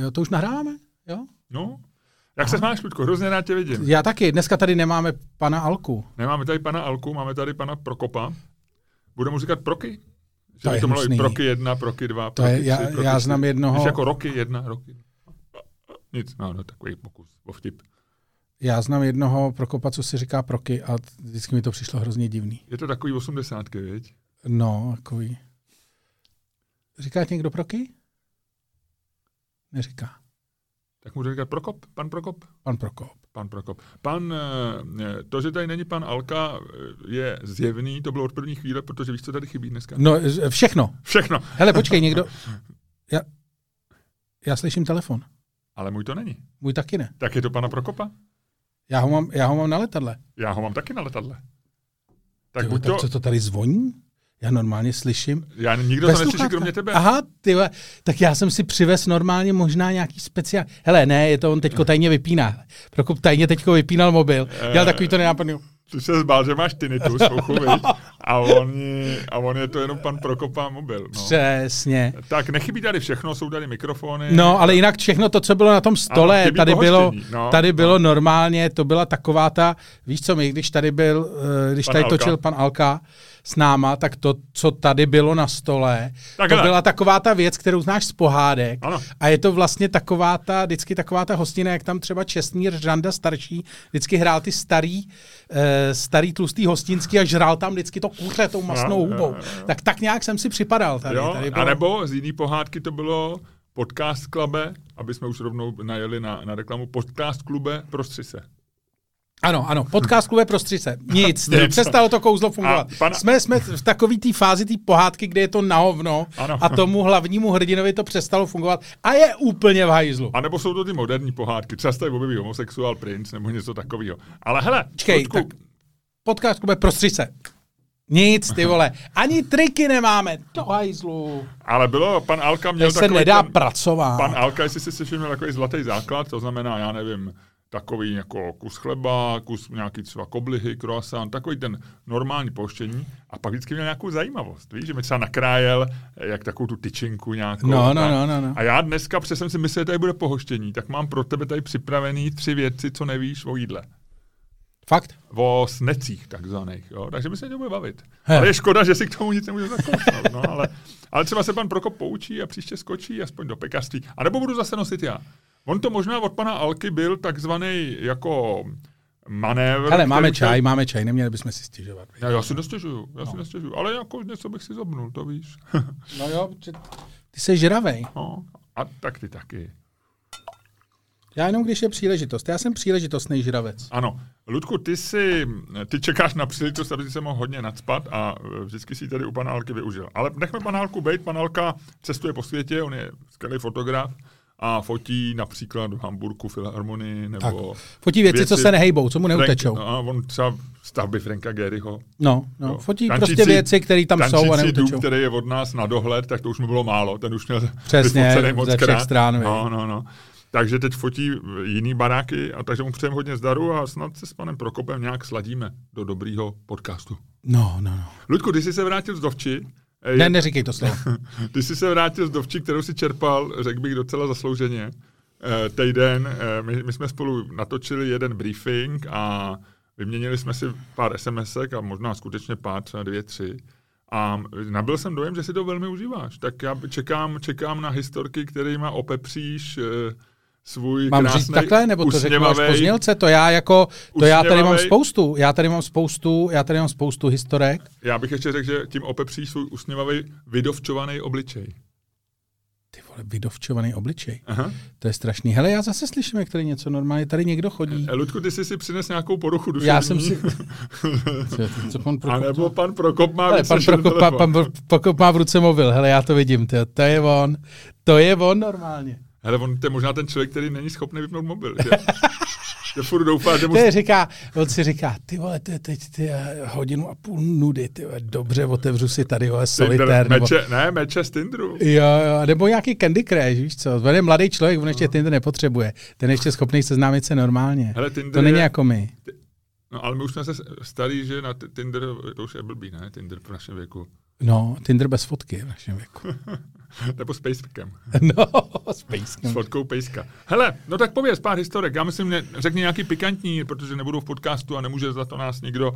Jo, to už nahráváme? Jo? No, jak se máš, Ludko? Hrozně rád tě vidím. Já taky. Dneska tady nemáme pana Alku. Nemáme tady pana Alku, máme tady pana Prokopa. Budeme mu říkat Proky? Že To je to mohlo být Proky jedna, Proky dva, To Proky je, já, tři, Proky já znám jednoho, Víš, jako roky jedna, roky. Nic, no, no takový pokus o vtip. já znám jednoho Prokopa, co si říká Proky a vždycky mi to přišlo hrozně divný. Je to takový osmdesátky, viď? No, takový. Říká někdo Proky? Neříká. Tak může říkat Prokop, pan Prokop? Pan Prokop. Pan Prokop. Pan, eh, to, že tady není pan Alka, eh, je zjevný, to bylo od první chvíle, protože víš, co tady chybí dneska? No, z- všechno. Všechno. Hele, počkej, někdo... Já, já slyším telefon. Ale můj to není. Můj taky ne. Tak je to pana Prokopa? Já ho mám, já ho mám na letadle. Já ho mám taky na letadle. Tak Ty, buď tak to, co to tady zvoní? Já normálně slyším. já nikdo Bez to neslyší kromě tebe. Aha, ty tak já jsem si přivez normálně možná nějaký speciál. Hele, ne, je to on teďko tajně vypíná. Prokop tajně teďko vypínal mobil. Dělal takový to nenápadný. Ty se zbál, že máš tinnitus uchu, viď? a, on, a on je to jenom pan Prokopa mobil. No. Přesně. Tak nechybí tady všechno, jsou tady mikrofony. No, ale jinak všechno to, co bylo na tom stole, Ano, tady bylo, no, tady no. bylo normálně, to byla taková ta, víš co my, když tady byl, eh, když Pan tady Alka. točil pan Alka s náma, tak to, co tady bylo na stole, Tak to byla taková ta věc, kterou znáš z pohádek. Ano. A je to vlastně taková ta, vždycky taková ta hostina, jak tam třeba Čestmír Žanda starší, vždycky hrál ty starý, eh, starý tlustý hostinský a žral tam vždycky to kuře tou masnou jo, hubou. jo, jo. Tak tak nějak jsem si připadal tady. Jo? tady A bylo- nebo z jiný pohádky to bylo podcast klube, aby jsme už rovnou najeli na, na reklamu, podcast klube prostři se. Ano, ano, podcast klube prostřice. Nic, Nic. Nic. přestalo to kouzlo fungovat. A pana- Jsme, jsme v takové té fázi té pohádky, kde je to na hovno Ano. a tomu hlavnímu hrdinovi to přestalo fungovat a je úplně v hajzlu. A nebo jsou to ty moderní pohádky, třeba se tady objeví homosexuál princ nebo něco takového. Ale hele, Ludku, tak podcast klube prostřice. Nic, ty vole. Ani triky nemáme. Do hajzlu. ale bylo, pan Alka měl se takový nedá ten, pracovat. Pan Alka, jestli si si všiml, takový zlatý základ, to znamená, já nevím, takový jako kus chleba, kus nějaký třeba koblihy, croissant, takový ten normální poštění a pak vždycky měl nějakou zajímavost. Víš, že mi třeba nakrájel eh, jak takovou tu tyčinku nějakou. No, no, no, no, no. A já dneska, protože jsem si myslel, že tady bude pohoštění, tak mám pro tebe tady připravený tři věci, co nevíš o jídle. Fakt? O snecích takzvaných, jo? takže mi se to bude bavit. He. Ale je škoda, že si k tomu nic nemůžu zakousnout, no, ale, ale třeba se pan Prokop poučí a příště skočí aspoň do pekařství. A nebo budu zase nosit já. On to možná od pana Alky byl takzvaný jako manévr. Hele, máme který čaj, máme čaj, neměli bychom si stěžovat. Já, já si nestěžuju, já si nestěžuju, ale jako něco bych si zobnul, to víš. No jo, ty jsi žravej. no, a tak ty taky. Já jenom když je příležitost. Já jsem příležitostný žravec. Ano. Ludku, ty si, ty čekáš na příležitost, aby si se mohl hodně nadspat a e, vždycky si tady u pana Alky využil. Ale nechme pana Alku být, pan Alka cestuje po světě, on je skvělý fotograf a fotí například v Hamburku filharmonii nebo... Tak. Fotí věci, co se nehejbou, co mu neutečou. Frank, no, a on třeba stavby Franka Gehryho. No, no. Jo. Fotí Tančící- prostě věci, které tam jsou a tančící dům, neutečou. který je od nás na dohled, tak to už mu bylo málo, ten už měl Přesně, moc ze všech krát. stran. No, no, no. Takže teď fotí jiný baráky a takže mu přejeme hodně zdaru a snad se s panem Prokopem nějak sladíme do dobrýho podcastu. No, no, no. Ludku, ty jsi se vrátil z Dovči. Eh, Ne, neříkej to slovo. Ty jsi se vrátil z Dovči, kterou si čerpal, řekl bych, docela zaslouženě. Eh, Týden, eh, my, my jsme spolu natočili jeden briefing a vyměnili jsme si pár SMSek a možná skutečně pár, třeba dvě, tři. A nabil jsem dojem, že si to velmi užíváš. Tak já čekám, čekám na historky, kterýma opepříš eh, svůj Mám krásný, říct takhle, nebo to řeknu až po usměvavej- znělce? To já jako, to já tady mám spoustu, já tady mám spoustu, já tady mám spoustu historek. Já bych ještě řekl, že tím opepříš svůj usměvavý, vydovčovaný obličej. Ty vole, vydovčovaný obličej. Aha. To je strašný. Hele, já zase slyším, jak tady něco normálně, tady někdo chodí. Eh, Ludku, ty jsi si přines nějakou poruchu duševní. Já jsem si... Co, co pan A Prokop? nebo pan Prokop má Hele, pan Prokop, pan, pan Prokop má v ruce mobil, hele, já to vidím, to je on. To je on normálně. Hele, on to je možná ten člověk, který není schopný vypnout mobil. Že, že furt doufá, že mu... Je říká, on si říká, ty vole, to je teď ty eh, hodinu a půl nudy, ty vole, dobře, otevřu si tady, vole, solitér, nebo... meče, ne, meče z Tinderu. Jo, jo, nebo nějaký Candy Crush, víš co, on je mladý člověk, on ještě Tinder nepotřebuje, ten je ještě schopný seznámit se normálně. Hele, Tinder To není je, jako my. No, ale my už jsme se starý, že na Tinder, to už je blbý, ne? Tinder v našem věku. No, Tinder bez fotky v našem věku. Nebo s pejskem. No, s S pejskem. fotkou pejska. Hele, no tak pověz pár historek. Já myslím, ne, řekni nějaký pikantní, protože nebudou v podcastu a nemůže za to nás nikdo,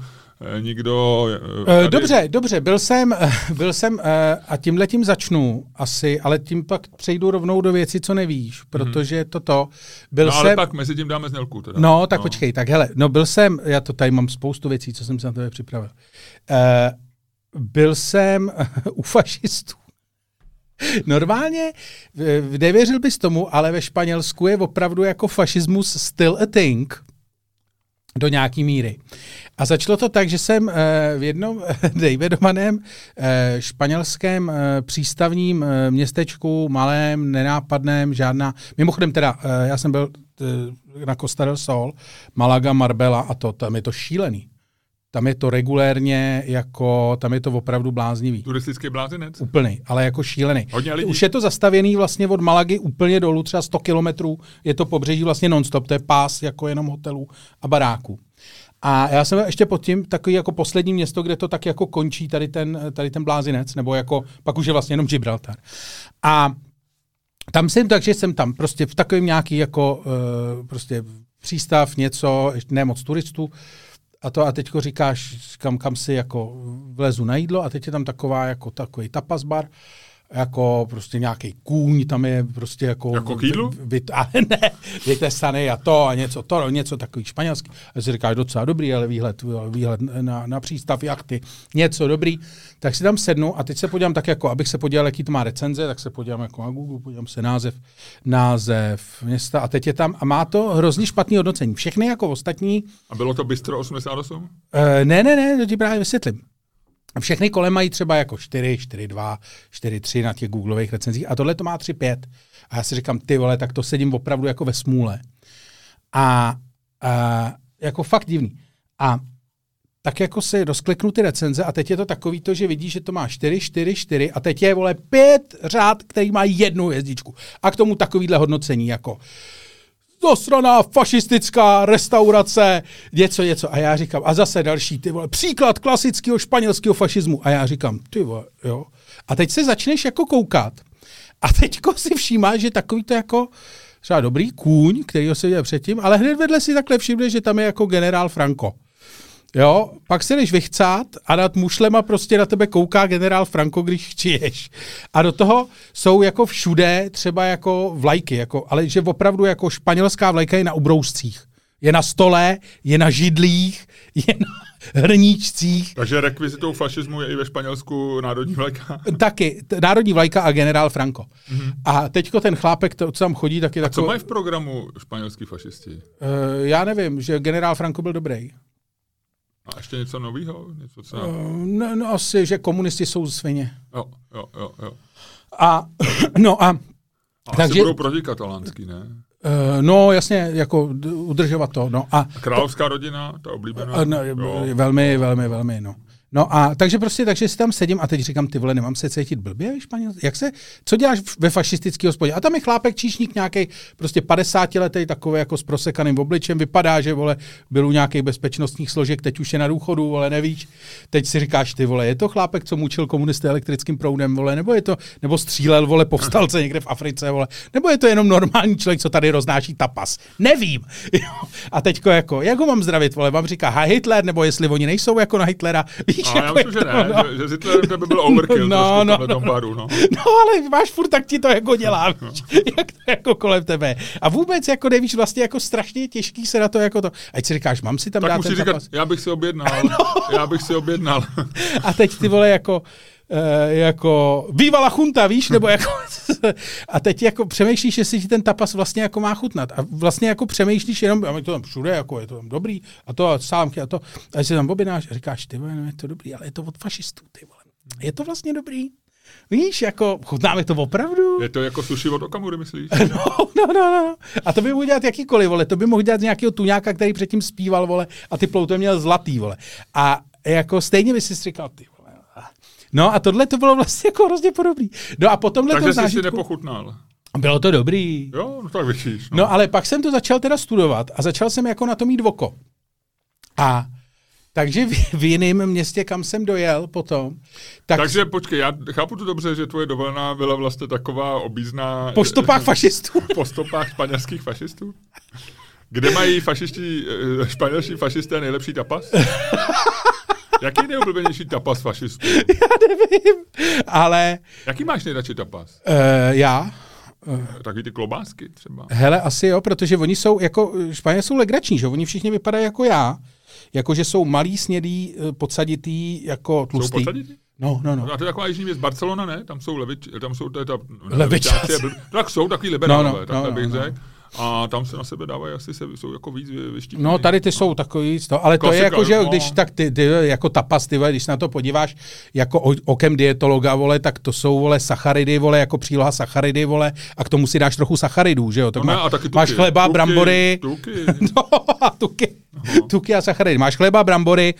eh, nikdo eh, Eh, tady- Dobře, dobře, byl jsem, byl jsem a tímhle tím začnu asi, ale tím pak přejdu rovnou do věci, co nevíš, protože toto, byl Mhm. No ale jsem, pak mezi tím dáme znělku teda. no tak počkej, tak hele, no byl jsem, já to tady mám spoustu věcí, co jsem se na tebe připravil. Eh, byl jsem u fašistů. Normálně, nevěřil bys tomu, ale ve Španělsku je opravdu jako fašismus still a thing do nějaký míry. A začalo to tak, že jsem eh, v jednom nejvedovaném eh, španělském eh, přístavním městečku, malém, nenápadném, žádná, mimochodem teda, já jsem byl na Costa del Sol, Malaga, Marbella a to, tam je to šílený. Tam je to regulérně jako, tam je to opravdu bláznivý. Turistický blázinec? Úplný, ale jako šílený. Hodně lidí. Už je to zastavěný vlastně od Malagy úplně dolů, třeba 100 kilometrů. Je to pobřeží vlastně nonstop, to je pás jako jenom hotelů a baráků. A já jsem ještě pod tím takový jako poslední město, kde to tak jako končí tady ten, tady ten blázinec, nebo jako pak už je vlastně jenom Gibraltar. A tam jsem, takže jsem tam prostě v takovém nějaký jako uh, prostě přístav, něco, ještě ne moc turistů, a to a teďko říkáš, kam, kam si jako vlezu na jídlo a teď je tam taková jako takový tapas bar, jako prostě nějaký kůň, tam je prostě jako... Jako k jídlu? Vy, ale ne, a to a něco, to, něco takový španělský. A si říkáš, docela dobrý, ale výhled, výhled na, na přístav jachty, něco dobrý. Tak si tam sednu a teď se podívám tak jako, abych se podíval, jaký to má recenze, tak se podívám jako na Google, podívám se název, název města a teď je tam, a má to hrozně špatný hodnocení. Všechny jako ostatní, A bylo to Bistro 88? Uh, ne, ne, ne, to ti právě vysvětlím. Všechny kolem mají třeba jako 4, 4, 2, 4, 3 na těch Googleových recenzích a tohle to má 3, 5. A já si říkám, ty vole, tak to sedím opravdu jako ve smůle. A, a jako fakt divný. A tak jako si rozkliknu ty recenze a teď je to takový to, že vidíš, že to má 4, 4, 4 a teď je, vole, pět řád, který má jednu hvězdičku. A k tomu takovýhle hodnocení jako zasraná fašistická restaurace, něco, něco. A já říkám, a zase další, ty vole, příklad klasického španělského fašismu. A já říkám, ty vole, jo. A teď se začneš jako koukat. A teďko si všímáš, že takový to jako třeba dobrý kůň, který se viděl předtím, ale hned vedle si takhle všimneš, že tam je jako generál Franco. Jo, pak se jdeš vychcát a nad mušlema prostě na tebe kouká generál Franco, když chčiješ. A do toho jsou jako všude třeba jako vlajky, jako, ale že opravdu jako španělská vlajka je na ubrouscích. Je na stole, je na židlích, je na hrníčcích. Takže rekvizitou fašismu je i ve Španělsku národní vlajka. Taky, t- národní vlajka a generál Franco. Mm-hmm. A teďko ten chlápek, to, co tam chodí, tak je Co takový... mají v programu španělský fašisti? Uh, já nevím, že generál Franco byl dobrý. A ještě něco nového? Něco, co... Uh, no, no asi, že komunisti jsou svině. Jo, jo, jo, jo. A, no a A Takže- budou protikatalanský, ne? Uh, no, jasně, jako udržovat to. No a, A královská rodina, ta oblíbená? a no, jo. velmi, velmi, velmi, no. No a takže prostě, takže si tam sedím a teď říkám, ty vole, nemám se cítit blbě ve Španělsku? Jak se, co děláš ve fašistickém hospodě? A tam je chlápek číšník nějaký prostě 50 letý takový jako s prosekaným obličem, vypadá, že vole, byl u nějakých bezpečnostních složek, teď už je na důchodu, vole, nevíš. Teď si říkáš, ty vole, je to chlápek, co mučil komunisty elektrickým proudem, vole, nebo je to, nebo střílel, vole, povstalce někde v Africe, vole, nebo je to jenom normální člověk, co tady roznáší tapas. Nevím. A teďko jako, jak ho mám zdravit, vole, vám říká ha Hitler, nebo jestli oni nejsou jako na Hitlera, víš, A já jako myslím, že to, ne, no. že, že Hitler to by byl overkill No, no, trošku no, no, baru, no. No ale máš furt, tak ti to jako dělá, víš, jak to jako kolem tebe. A vůbec jako nevíš, vlastně jako strašně těžký se na to jako to. Ať si říkáš, mám si tam Tak dát ten říkat, zápas. já bych si objednal, já bych si objednal. A teď ty vole jako, jako vývala chunta, víš, nebo jako a teď jako přemýšlíš, jestli ti ten tapas vlastně jako má chutnat. A vlastně jako přemýšlíš jenom, a to tam všude, jako je to tam dobrý, a to a sámky a to. A si tam objednáš a říkáš, ty vole, no je to dobrý, ale je to od fašistů, ty vole. Je to vlastně dobrý. Víš, jako chutnáme to opravdu? Je to jako sushi od Okamury, myslíš? No, no, no, no. A to by mohl dělat jakýkoliv, vole. To by mohl dělat nějakého tuňáka, který předtím zpíval, vole, a ty plouto měl zlatý, vole. A jako stejně by si říkal, ty vole. No a tohle to bylo vlastně jako hrozně podobný. No a potom Takže jsi si zážitku, nepochutnal. bylo to dobrý. Jo, no tak vidíš. No. No ale pak jsem to začal teda studovat a začal jsem jako na to mít oko. A Takže v, v jiném městě, kam jsem dojel potom, tak Takže počkej, já chápu to dobře, že tvoje dovolená byla vlastně taková obízná... po stopách fašistů. po stopách španělských fašistů? Kde mají fašisti, eh, španělští fašisté nejlepší tapas? Jaký je nejoblíbenější tapas fašistů? Já nevím, ale Jaký máš nejradši tapas? uh, já, Takový ty klobásky třeba. hele, asi jo, protože oni jsou, jako, Španělé jsou legrační, že? Oni všichni vypadají jako já. Jakože jsou malý, snědý, eh, podsaditý, jako Jsou tlustý. podsadití? No, no, no. A to je taková jižní věc. Barcelona, ne? Tam jsou levič, tam jsou je ta... Levičáci. Tak jsou takový liberálové, No, no, takhle no, bych no, no. A tam se na sebe dávají, asi se, jsou jako víc vy- vyštípení. No, tady ty jsou takový, to, ale to je Klasika, jako, že no. když tak ty, ty, jako tapas, ty, vole, když na to podíváš jako okem dietologa, vole, tak to jsou, vole, sacharidy, vole, jako příloha sacharidy, vole, a k tomu si dáš trochu sacharidů, že jo? Tak No ne, má- a taky tuky. máš chleba, tuky, brambory, Tuky. no, a tuky, tuky a sacharidy. Máš chleba, brambory,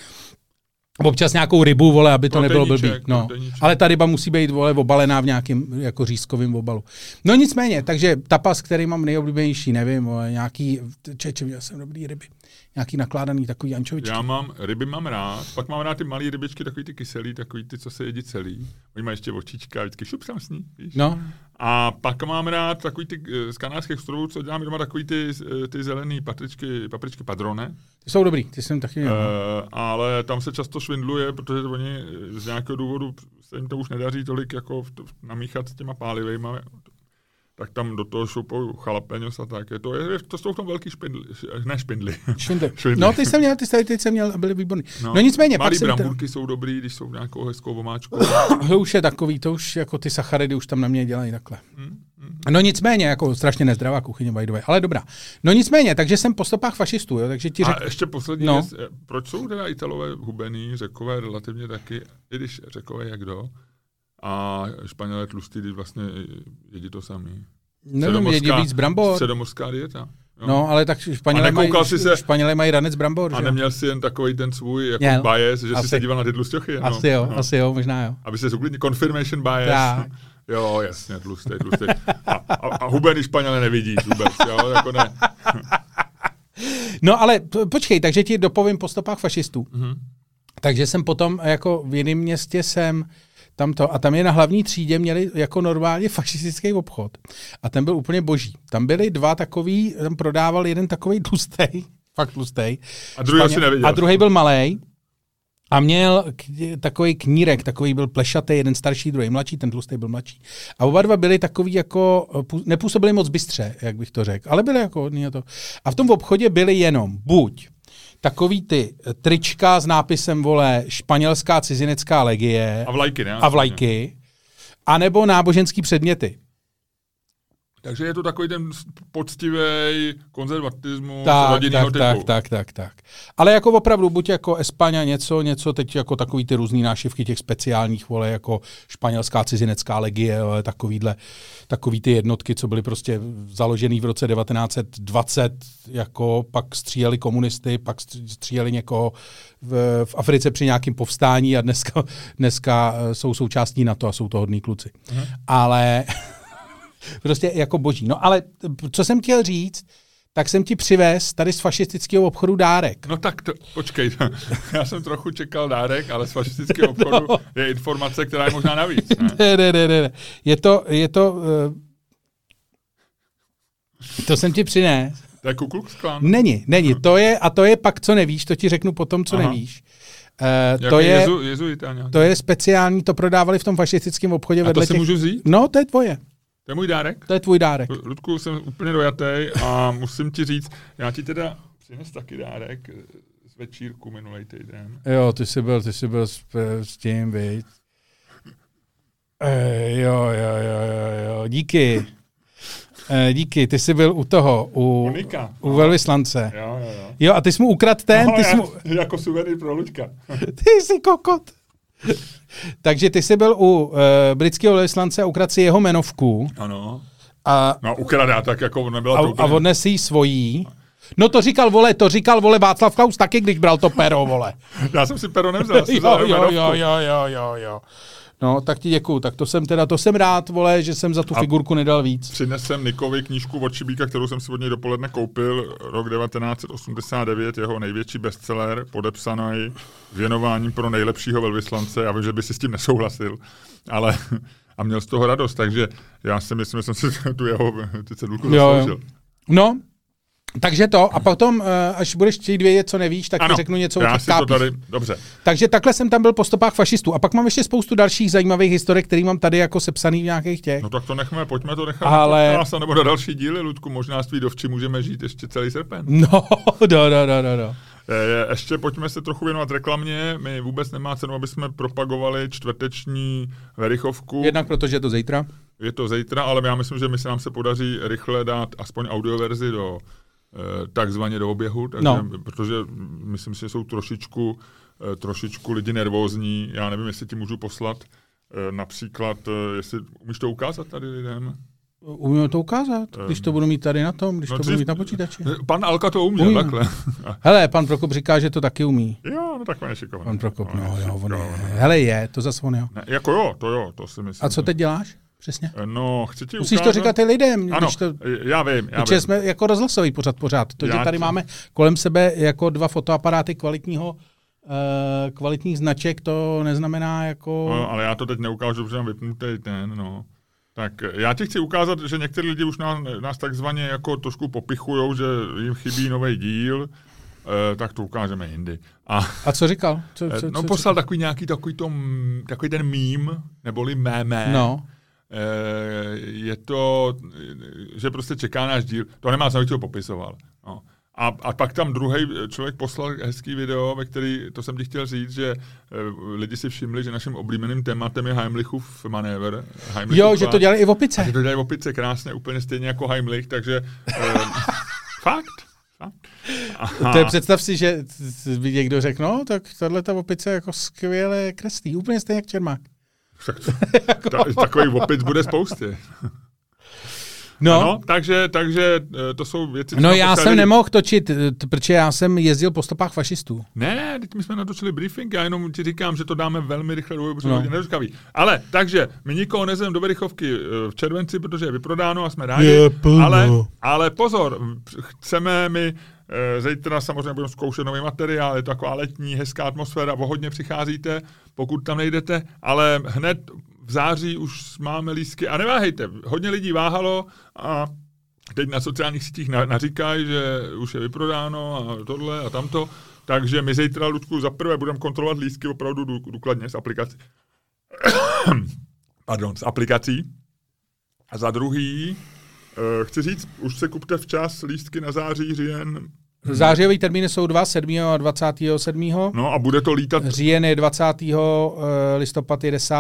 občas nějakou rybu, vole, aby to nebylo blbý. No. Ale ta ryba musí být, vole, obalená v nějakém jako řízkovém obalu. No nicméně, takže tapas, který mám nejoblíbenější, nevím, vole, nějaký, čeče, měl jsem dobrý ryby. Nějaký nakládaný takový ančovičky. Já mám, ryby mám rád, pak mám rád ty malé rybičky, takový ty kyselý, takový ty, co se jedí celý. Oni mají ještě očička, vždycky šup tam s ní, víš? No, A pak mám rád takový ty eh, z kanárských ostrovů, co dělám doma, takový ty, eh, ty zelený papričky, papričky padrone. ty jsou dobrý, ty jsem taky. Uh, ale tam se často švindluje, protože oni z nějakého důvodu se jim to už nedaří tolik jako v, v, namíchat s těma pálivejma, tak tam do toho šoupou chalapeňos a tak. Je to, je, to jsou v tom velký špindly, ne špindly. Švindly. No, ty jsem měl, ty jsi, ty jsem měl a byly výborný. No, no nicméně, Malý jsem... bramburky jsou dobrý, když jsou nějakou hezkou vomáčkou. To už je takový, to už jako ty sacharidy už tam na mě dělají takhle. Hmm, No nicméně, jako strašně nezdravá kuchyně, way, ale dobrá. No nicméně, takže jsem po stopách fašistů, jo, takže ti A řekl, ještě poslední No. věc, proč jsou teda Italové hubený, řekové relativně taky, i když řekové jak kdo, a Španělé tlustý, když vlastně jedí to samý. nevím, jedí víc brambor. Středomorská dieta. Jo. No, ale tak Španělé mají, se- Španělé mají ranec brambor, A že neměl si jen takový ten svůj jako Měl. bias, že Asi. jsi se díval na ty tlusťochy. jenom. Asi jo, no. asi jo, možná jo. Aby se uklidnil confirmation bias. Tak. Jo, jasně, tlustý, tlustý. A, a, a hubený Španělé nevidí vůbec, jo, jako ne. No ale počkej, takže ti dopovím po stopách fašistů. Mhm. Takže jsem potom jako v jiném městě jsem tam to, a tam je na hlavní třídě měli jako normálně fašistický obchod. A ten byl úplně boží. Tam byli dva takový, tam prodával jeden takový tlustej, fakt tlustej. A druhýho si neviděl. A druhý byl malý. A měl k, takový knírek, takový byl plešatý, jeden starší, druhý mladší, ten tlustý byl mladší. A oba dva byli takový jako, pů- nepůsobili moc bystře, jak bych to řekl, ale byli jako to. A v tom obchodě byly jenom buď takový ty eh, trička s nápisem, vole, španělská cizinecká legie A vlajky, ne? a vlajky, anebo náboženský předměty. Takže je to takový ten poctivý konzervatismus Tak, rodinného tak, typu. tak, tak, tak, tak. Ale jako opravdu, buď jako Espaňa něco, něco teď jako takový ty různý nášivky těch speciálních, vole, jako španělská cizinecká legie, vole, takovýhle, takový ty jednotky, co byly prostě založený v roce 1920, jako pak stříleli komunisty, pak stř- stříleli někoho v, v Africe při nějakém povstání a dneska, dneska eh, jsou součástí NATO a jsou to hodní kluci. Mhm. Ale prostě jako boží. No ale co jsem chtěl říct, tak jsem ti přivez tady z fašistického obchodu dárek. No tak to, počkej, já jsem trochu čekal dárek, ale z fašistického obchodu No. je informace, která je možná navíc. Ne? Ne, ne, ne, ne. Je to, je to, uh, to jsem ti přines. To je Ku Klux Klan. Není, není. To je, a to je pak, co nevíš, to ti řeknu potom, co Aha. nevíš. Uh, to, je, jezu, jezuita nějaký. to je speciální, to prodávali v tom fašistickém obchodě A to vedle si těch... můžu vzít? No, to je tvoje. To je můj dárek? To je tvůj dárek. Ludku, jsem úplně dojatý a musím ti říct, já ti teda přines taky dárek z večírku minulý týden. Jo, ty jsi byl, ty jsi byl s, s tím, viď? E, jo, jo, jo, jo, jo, díky. E, díky, ty jsi byl u toho, u, Monika. u velvyslance. Jo, jo, jo. Jo, a ty jsi mu ukradl ten, no, ty, jsi mu, jako suvený pro Luďka. ty jsi kokot. Takže ty jsi byl u uh, britského velvyslance a ukradl si jeho jmenovku Ano. a, No ukradá tak, jako nebyla to a, a úplně... odnes si ji svojí. No to říkal, vole, to říkal, vole, Václav Klaus taky, když bral to pero, vole. Já jsem si pero nevzal, já jsem jo, jo, jo, jo, jo, jo, jo. No, tak ti děkuju. Tak to jsem teda, to jsem rád, vole, že jsem za tu A- figurku nedal víc. Přinesem Nikovi knížku od Šibíka, kterou jsem si od něj dopoledne koupil, rok 1989, jeho největší bestseller, podepsaný věnováním pro nejlepšího velvyslance. Já vím, že by si s tím nesouhlasil, ale a měl z toho radost, takže já si myslím, že jsem si tu jeho ty cedulku Jo, jo. zasloužil. No, takže to, a potom, eh, až budeš chtít vědět, co nevíš, tak ti řeknu něco o těch to tady, dobře. Takže takhle jsem tam byl po stopách fašistů. A pak mám ještě spoustu dalších zajímavých historek, které mám tady jako sepsaný v nějakých těch. No tak to nechme, pojďme to nechat Ale- podcast, nebo na další díly, Ludku, možná s tvý dovči můžeme žít ještě celý srpen. No, do, do, do, do, do. Eh, Ještě pojďme se trochu věnovat reklamě. My vůbec nemá cenu, aby jsme propagovali čtvrteční verichovku. Jednak protože je to zítra. Je to zítra, ale já myslím, že my se nám se podaří rychle dát aspoň audioverzi do takzvaně do oběhu, takže, No. protože myslím si, že jsou trošičku, eh, trošičku lidi nervózní. Já nevím, jestli ti můžu poslat eh, například, eh, jestli umíš to ukázat tady lidem? Umíme to ukázat, když to budu mít tady na tom, když No to budu mít na počítači. Eh, Pan Alka to uměl, Umím. takhle. Hele, pan Prokop říká, že to taky umí. jo, no takhle je šikovný. Pan Prokop, no, je jo, on je. Hele, je, to zase on, jo. Ne, jako jo, to jo, to si myslím. A co teď děláš? Přesně. No, chci ti Musíš ukázat... to říkat i lidem. Ano, Když to, já vím, já vím. jsme jako rozhlasový pořád pořád. To, že Já tady ti- máme kolem sebe jako dva fotoaparáty kvalitního, uh, kvalitních značek, to neznamená jako... No, ale já to teď neukážu, protože mám vypnutý ten, no. Tak eh, já ti chci ukázat, že někteří lidi už nás, nás takzvaně jako trošku popichujou, že jim chybí nový díl, eh, tak to ukážeme jindy. A A co říkal? Co, eh, co, no co, poslal takový nějaký takový, to, m- takový ten mím, neboli mémé. No, Eh, je to, eh, že prostě čeká náš díl. To nemá abych to popisoval. No. A, a pak tam druhý člověk poslal hezký video, ve který, to jsem ti chtěl říct, že eh, lidi si všimli, že naším oblíbeným tématem je Heimlichův manévr. Heimlichův jo, že to dělali i v opice. že to dělají opice krásně, úplně stejně jako Heimlich, takže eh, fakt. fakt. Aha. To je představ si, že by někdo řekl, no, tak tahle ta opice jako skvěle kreslí, úplně stejně jak Čermák. Tak ta, takových opic bude spousty. No, Ano, takže, takže eh, to jsou věci, no já jsem lidi. nemohl točit, eh, t- protože já jsem jezdil po stopách fašistů. Ne, teď my jsme natočili briefing, já jenom ti říkám, že to dáme velmi rychle do protože No. lidi nedočkaví. Ale, takže, my nikoho nezem do Verichovky eh, v červenci, protože je vyprodáno a jsme rádi. Je plno. ale, ale pozor, chceme my Zítra samozřejmě budeme zkoušet nový materiál, je to taková letní, hezká atmosféra, o hodně přicházíte, pokud tam nejdete, ale hned v září už máme lístky a neváhejte, hodně lidí váhalo a teď na sociálních sítích na, naříkají, že už je vyprodáno a tohle a tamto, takže my zítra, Ludku, za prvé budeme kontrolovat lístky opravdu dů, důkladně z aplikací. Pardon, z aplikací. A za druhý, eh, chci říct, už se kupte včas lístky na září, říjen, Zářijový termíny jsou dva, 7. a 27. no a bude to lítat Říjen je 20. eh, listopad je 10.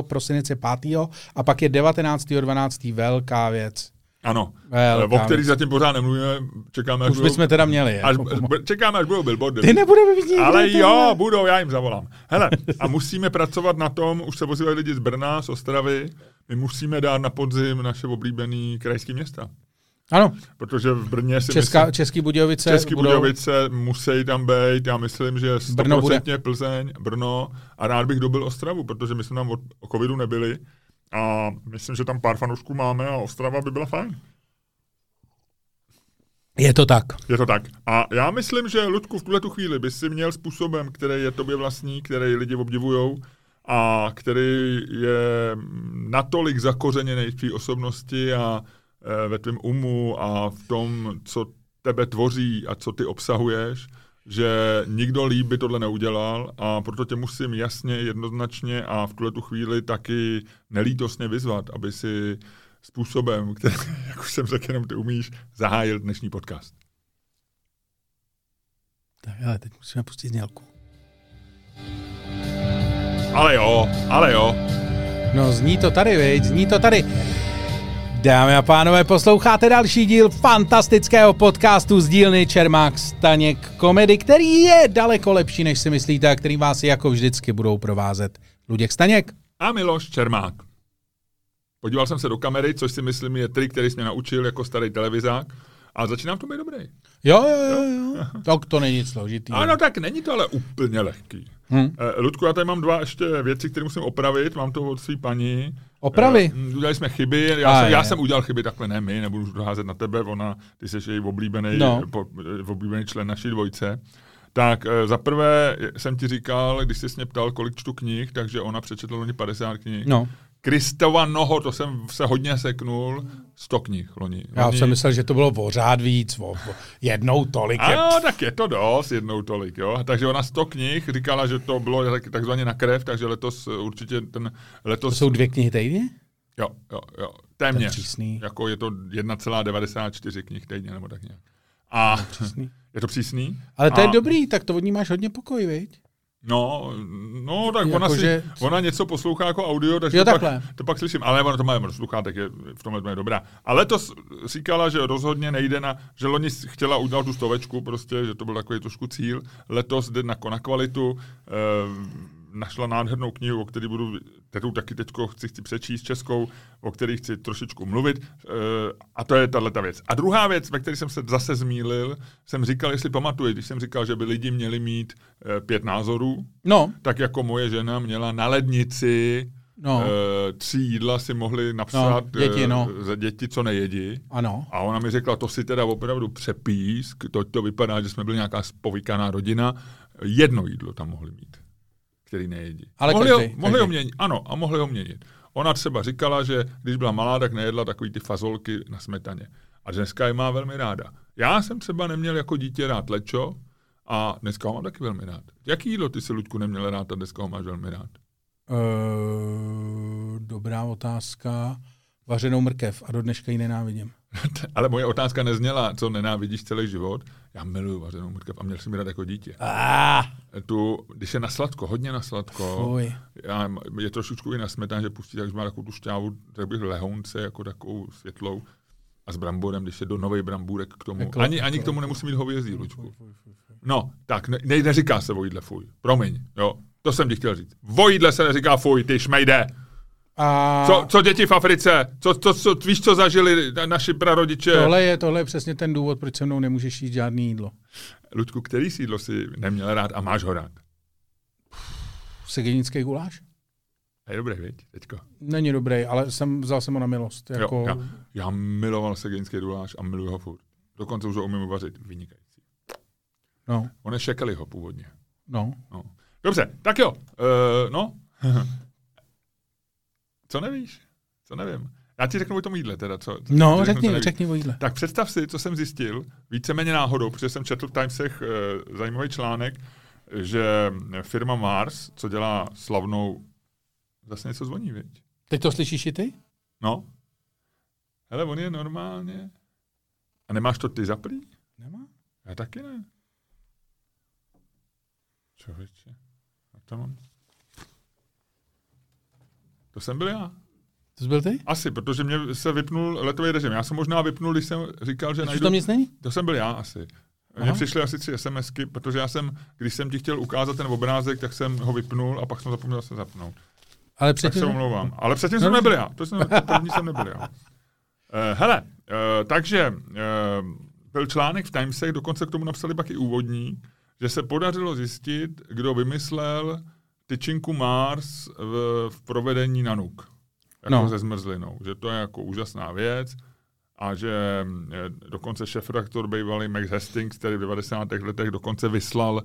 prosinec je 5. a pak je 19. 12. velká věc. Ano, Velká o který věc. zatím pořád nemluvíme, čekáme, až Už bychom teda měli. až, Jako, čekáme, až budou billboardy. ty nebudeme nikdy. Ale tohle. jo, budou, já jim zavolám. Hele, a musíme pracovat na tom, už se ozývají lidi z Brna, z Ostravy, my musíme dát na podzim naše oblíbený krajské města. Ano, Protože v Brně si Česká, myslím, Český Budějovice Český budou... Budějovice musí tam být, já myslím, že Brno bude. 100% Plzeň, Brno a rád bych dobil Ostravu, protože my jsme tam od o covidu nebyli a myslím, že tam pár fanoušků máme a Ostrava by byla fajn. Je to tak. Je to tak. A já myslím, že Ludku v tuhle tu chvíli by si měl způsobem, který je tobě vlastní, který lidi obdivujou a který je natolik zakořeněný v tvý osobnosti a e, ve tvém umu a v tom, co tebe tvoří a co ty obsahuješ, že nikdo líp by tohle neudělal a proto tě musím jasně, jednoznačně a v tuhle tu chvíli taky nelítosně vyzvat, aby si způsobem, který, jak už jsem řekl, jenom ty umíš, zahájil dnešní podcast. Tak ale teď musíme pustit znělku. Ale jo, ale jo. No zní to tady, viď? Zní to tady. Dámy a pánové, posloucháte další díl fantastického podcastu z dílny Čermák Staněk komedy, který je daleko lepší, než si myslíte a který vás jako vždycky budou provázet Luděk Staněk. A Miloš Čermák. Podíval jsem se do kamery, což si myslím je trik, který jsi mě naučil jako starý televizák. A začínám to být dobrý. Jo, jo, jo, jo. Tak to není nic složitý. Ano, tak není to ale úplně lehký. Hmm. Ludku, já tady mám dva ještě věci, které musím opravit. Mám to od své paní. Opravy? Uh, udělali jsme chyby. Já, A jsem, já jsem udělal chyby, takhle ne my, nebudu to házet na tebe. Ona, ty jsi její oblíbený, no. po, oblíbený člen naší dvojce. Tak za prvé jsem ti říkal, když jsi mě ptal, kolik čtu knih, takže ona přečetla loni 50 knih. No. Kristova noho, to jsem se hodně seknul, 100 knih loni. Já jsem myslel, že to bylo o řád víc, o, o jednou tolik. Je... Ano, tak je to dost, jednou tolik, jo. Takže ona 100 knih říkala, že to bylo tak, takzvaně na krev, takže letos určitě ten... Letos... To jsou dvě knihy týdně? Jo, jo, jo. Téměř. Jako je to 1,94 knih týdně, nebo tak nějak. A je to přísný. Ale to a... je dobrý, tak to od ní máš hodně pokoj, viď? No, no tak jako ona, si, že... ona něco poslouchá jako audio, takže jo, to, pak, to pak slyším. Ale ona to má poslouchá, tak je v tomhle je dobrá. Ale to říkala, že rozhodně nejde na, že loni chtěla udělat tu stovečku, prostě, že to byl takový trošku cíl. Letos jde na, na kvalitu. Eh, našla nádhernou knihu, o které budu, kterou taky teď chci, chci přečíst českou, o které chci trošičku mluvit. E, a to je tahle věc. A druhá věc, ve které jsem se zase zmílil, jsem říkal, jestli pamatuješ, když jsem říkal, že by lidi měli mít e, pět názorů, no. tak jako moje žena měla na lednici No. E, tři jídla si mohli napsat no, děti, no. za děti, co nejedí. Ano. A ona mi řekla, to si teda opravdu přepísk, to, to vypadá, že jsme byli nějaká spovykaná rodina, jedno jídlo tam mohli mít který nejedí. Ale mohli, každý, ho, mohli ho měnit, ano, a mohli ho měnit. Ona třeba říkala, že když byla malá, tak nejedla takový ty fazolky na smetaně. A dneska je má velmi ráda. Já jsem třeba neměl jako dítě rád lečo a dneska ho mám taky velmi rád. Jaký jídlo ty si, Luďku, neměl rád a dneska ho máš velmi rád? Uh, dobrá otázka. Vařenou mrkev a do dneška ji nenávidím. Ale moje otázka nezněla, co nenávidíš celý život. Já miluju vařenou mrkev a měl jsem mi rád jako dítě. Ah. Tu, když je na sladko, hodně na sladko, Fuj. já, je trošičku i na smetan, že pustí, takže má takovou tu šťávu, tak bych lehounce, jako takovou světlou. A s bramborem, když je do nový brambůrek k tomu. Jako, ani, ani k tomu nemusí mít hovězí, Lučku. No, tak, ne, ne, neříká se vojídle fuj. Promiň, jo. To jsem ti chtěl říct. Vojídle se neříká fuj, ty šmejde. A... Co, co děti v Africe? Co, co, co, víš, co zažili naši prarodiče? Tohle je, tohle je přesně ten důvod, proč se mnou nemůžeš jít žádný jídlo. Ludku, který sídlo si neměl rád a máš ho rád? Segenický guláš? Je dobrý, viď, teďko. Není dobrý, ale jsem, vzal jsem ho na milost. Jako... Jo, já, já miloval segenický guláš a miluji ho furt. Dokonce už ho umím uvařit. Vynikající. No. On je ho původně. No. no. Dobře, tak jo. Uh, no. Co nevíš? Co nevím. Já ti řeknu o tom jídle teda. Co, co no, řekni, řekni, řekni o jídle. Tak představ si, co jsem zjistil, víceméně náhodou, protože jsem četl v Timesech e, zajímavý článek, že firma Mars, co dělá slavnou, zase něco zvoní, viď? Teď to slyšíš i ty? No. Hele, on je normálně. A nemáš to ty zaplý? Nemá. Já taky ne. Člověče. A to mám. To jsem byl já. To jsi byl ty? Asi, protože mě se vypnul letový režim. Já jsem možná vypnul, když jsem říkal, že najdu... tam nic není? To jsem byl já asi. Mně přišly asi tři SMSky, protože já jsem, když jsem ti chtěl ukázat ten obrázek, tak jsem ho vypnul a pak jsem zapomněl se zapnout. Ale předtím... Tak se omlouvám. Ale předtím no. jsem nebyl já. To jsem, první jsem nebyl já. Uh, hele, uh, takže uh, byl článek v Timesech, dokonce k tomu napsali pak i úvodní, že se podařilo zjistit, kdo vymyslel tyčinku Mars v, v provedení nanuk. Jako no. se zmrzlinou. Že to je jako úžasná věc a že dokonce šef-redaktor bývalý Max Hastings, který v 90. letech dokonce vyslal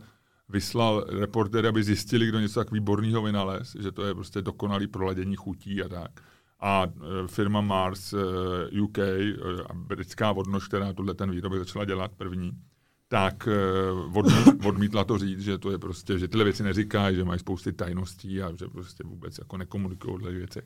vyslal reportéry, aby zjistili, kdo něco tak výborného vynalez, že to je prostě dokonalý proladění chutí a tak. A e, firma Mars e, UK, britská vodnož, která tohle ten výrobek začala dělat první, tak uh, odmít, odmítla to říct, že to je prostě, že tyhle věci neříkají, že mají spousty tajností a že prostě vůbec jako nekomunikují těch věcech.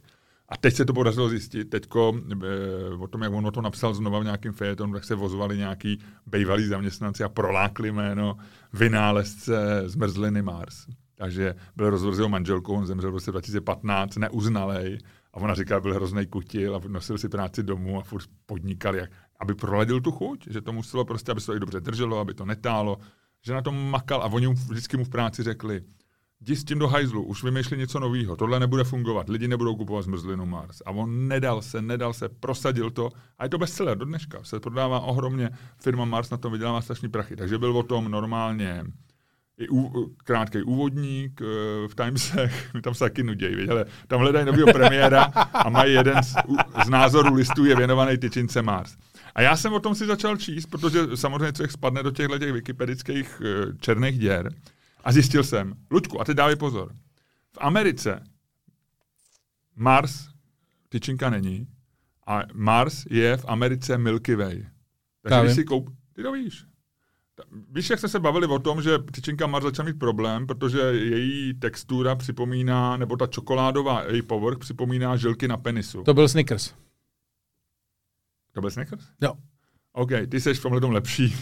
A teď se to podařilo zjistit, teďko e, o tom, jak on o to napsal znova v nějakým fejetonu, tak se vozovali nějaký bejvalí zaměstnanci a prolákli jméno vynálezce zmrzliny Mars. Takže byl rozvod s jeho manželkou, on zemřel v roce 2015, neuznalej, a ona říká, byl hrozný kutil a nosil si práci domů a furt podnikal, jak, aby proladil tu chuť, že to muselo prostě, aby se to i dobře drželo, aby to netálo, že na tom makal a oni mu, vždycky mu v práci řekli, jdi s tím do hajzlu, už vymýšlí něco nového, tohle nebude fungovat, lidi nebudou kupovat zmrzlinu Mars. A on nedal se, nedal se, prosadil to a je to bestseller do dneška. Se prodává ohromně, firma Mars na tom vydělává strašný prachy. Takže byl o tom normálně i ú, krátký úvodník eh, v Timesech, tam se taky nudějí, viď? ale tam hledají nového premiéra a mají jeden z, z názorů listů je věnovaný tyčince Mars. A já jsem o tom si začal číst, protože samozřejmě člověk spadne do těchto těch wikipedických uh, černých děr a zjistil jsem, Luďku, a teď dávej pozor, v Americe Mars tyčinka není a Mars je v Americe Milky Way. Takže když si koup... Ty to víš. Víš, jak jsme se bavili o tom, že tyčinka Mars začala mít problém, protože její textura připomíná, nebo ta čokoládová, její povrch připomíná žilky na penisu. To byl Snickers. To byl Snickers? Jo. OK, ty jsi v tomhle tom lepší.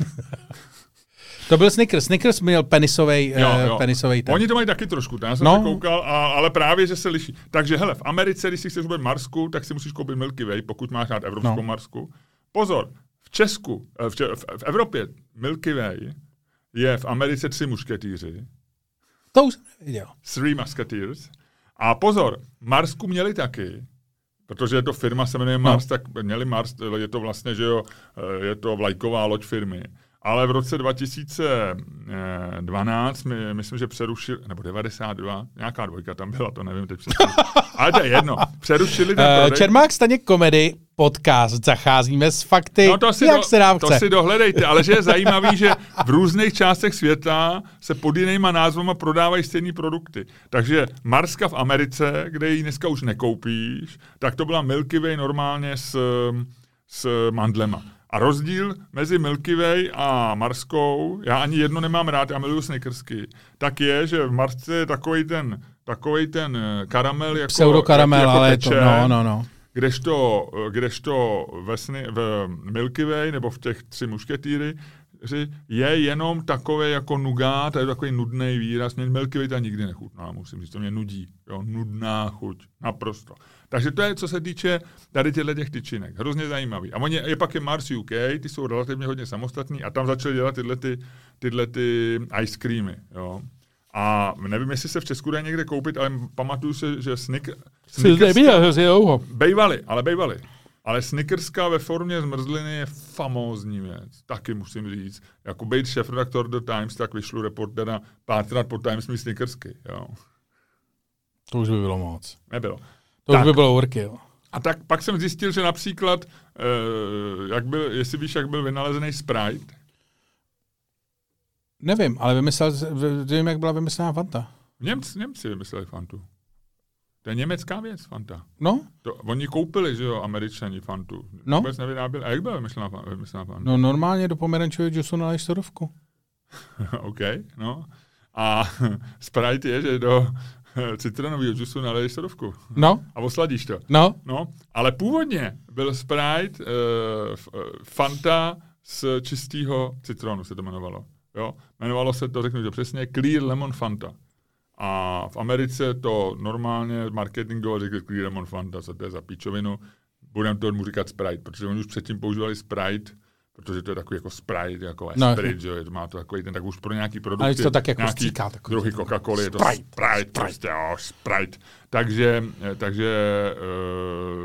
to byl Snickers. Snickers měl penisový penisový ten. Oni to mají taky trošku, já jsem no. se koukal, a, ale právě, že se liší. Takže hele, v Americe, když si chceš vůbec Marsku, tak si musíš koupit Milky Way, pokud máš rád evropskou no. Marsku. Pozor, v Česku, eh, v, v, v Evropě Milky Way je v Americe tři mušketýři. To už jsem neviděl. Three Musketeers. A pozor, Marsku měli taky, protože je to firma, se jmenuje Mars, no. tak měli Mars, je to vlastně, že jo, je to vlajková loď firmy. Ale v roce 2012, my, myslím, že přerušili, nebo 92, nějaká dvojka tam byla, to nevím teď přesně. Ale to je jedno. Přerušili ten uh, Čermák Staněk komedy podcast. Zacházíme s fakty, no to si jak do, se nám chce. To si dohledejte, ale že je zajímavý, že v různých částech světa se pod jinýma názvama prodávají stejné produkty. Takže Marska v Americe, kde ji dneska už nekoupíš, tak to byla Milky Way normálně s, s mandlema. A rozdíl mezi Milky Way a Marskou, já ani jedno nemám rád, já miluju snickersky, tak je, že v Marsce je takový ten, takovej ten eh, karamel jako, Pseudokaramel, jako ale teče, to, no, no, no. Kdežto, kdežto ve, sny, v Milky Way nebo v těch tři mušketýry je jenom takové jako nugát, to je takový nudný výraz. Mě Milky nikdy nechutná, musím říct, to mě nudí. Jo, nudná chuť, naprosto. Takže to je, co se týče tady těchto těch tyčinek. Hrozně zajímavý. A oni, je pak je Mars UK, ty jsou relativně hodně samostatní a tam začali dělat tyhle, ty, tyhle ty ice creamy. Jo. A nevím, jestli se v Česku dá někde koupit, ale pamatuju se, že Snick, Snickerska... Bejvali, ale bejvali. Ale Snickerska ve formě zmrzliny je famózní věc. Taky musím říct. Jako být šéf-redaktor The Times, tak vyšlu reportera pátkrát po Times mi Snickersky. Jo. To už by bylo moc. Nebylo. To tak. už by bylo jo. A tak pak jsem zjistil, že například, uh, jak byl, jestli víš, jak byl vynalezený Sprite. Nevím, ale vymyslel, vím, jak byla vymyslená Fanta. Němci, Němci vymysleli Fantu. To je německá věc, Fanta. No. To, oni koupili, že jo, američani Fantu. No. Vůbec nevyráběli. A jak byla vymyslená, vymyslená Fanta? No normálně do pomerančového džusu naleješ sodovku. OK, no. A Sprite je, že do citronového džusu naleješ sodovku. No. A osladíš to. No. No, ale původně byl Sprite uh, Fanta z čistého citronu se to jmenovalo. Jo? Jmenovalo se to, řeknu to přesně, Clear Lemon Fanta. A v Americe to normálně marketingově řekli Clear Lemon Fanta, to je za píčovinu. Budeme to mu říkat Sprite, protože oni už předtím používali Sprite, protože to je takový jako Sprite, jako no, Esprit, že jo, má to takový ten, tak už pro nějaký produkt. Ale to tak jako nějaký stříká, druhý Coca-Cola, je to Sprite, Sprite, prostě, jo, Sprite. Takže, eh, takže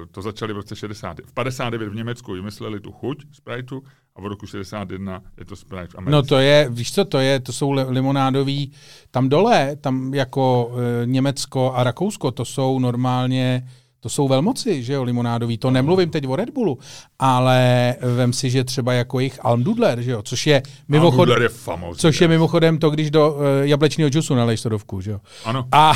uh, to začali v roce 60. V 59 v Německu vymysleli tu chuť Spriteu a v roku 61 je to Sprite v Americe. No to je, víš co to je, to jsou limonádový, tam dole, tam jako uh, Německo a Rakousko, to jsou normálně to jsou velmoci, že jo, limonádový. To nemluvím teď o Red Bullu, ale vem si, že třeba jako jejich Almdudler, že jo, což je mimochodem, je famózní, což je mimochodem to, když do uh, jablečného džusu naleješ sodovku, že jo. Ano. A,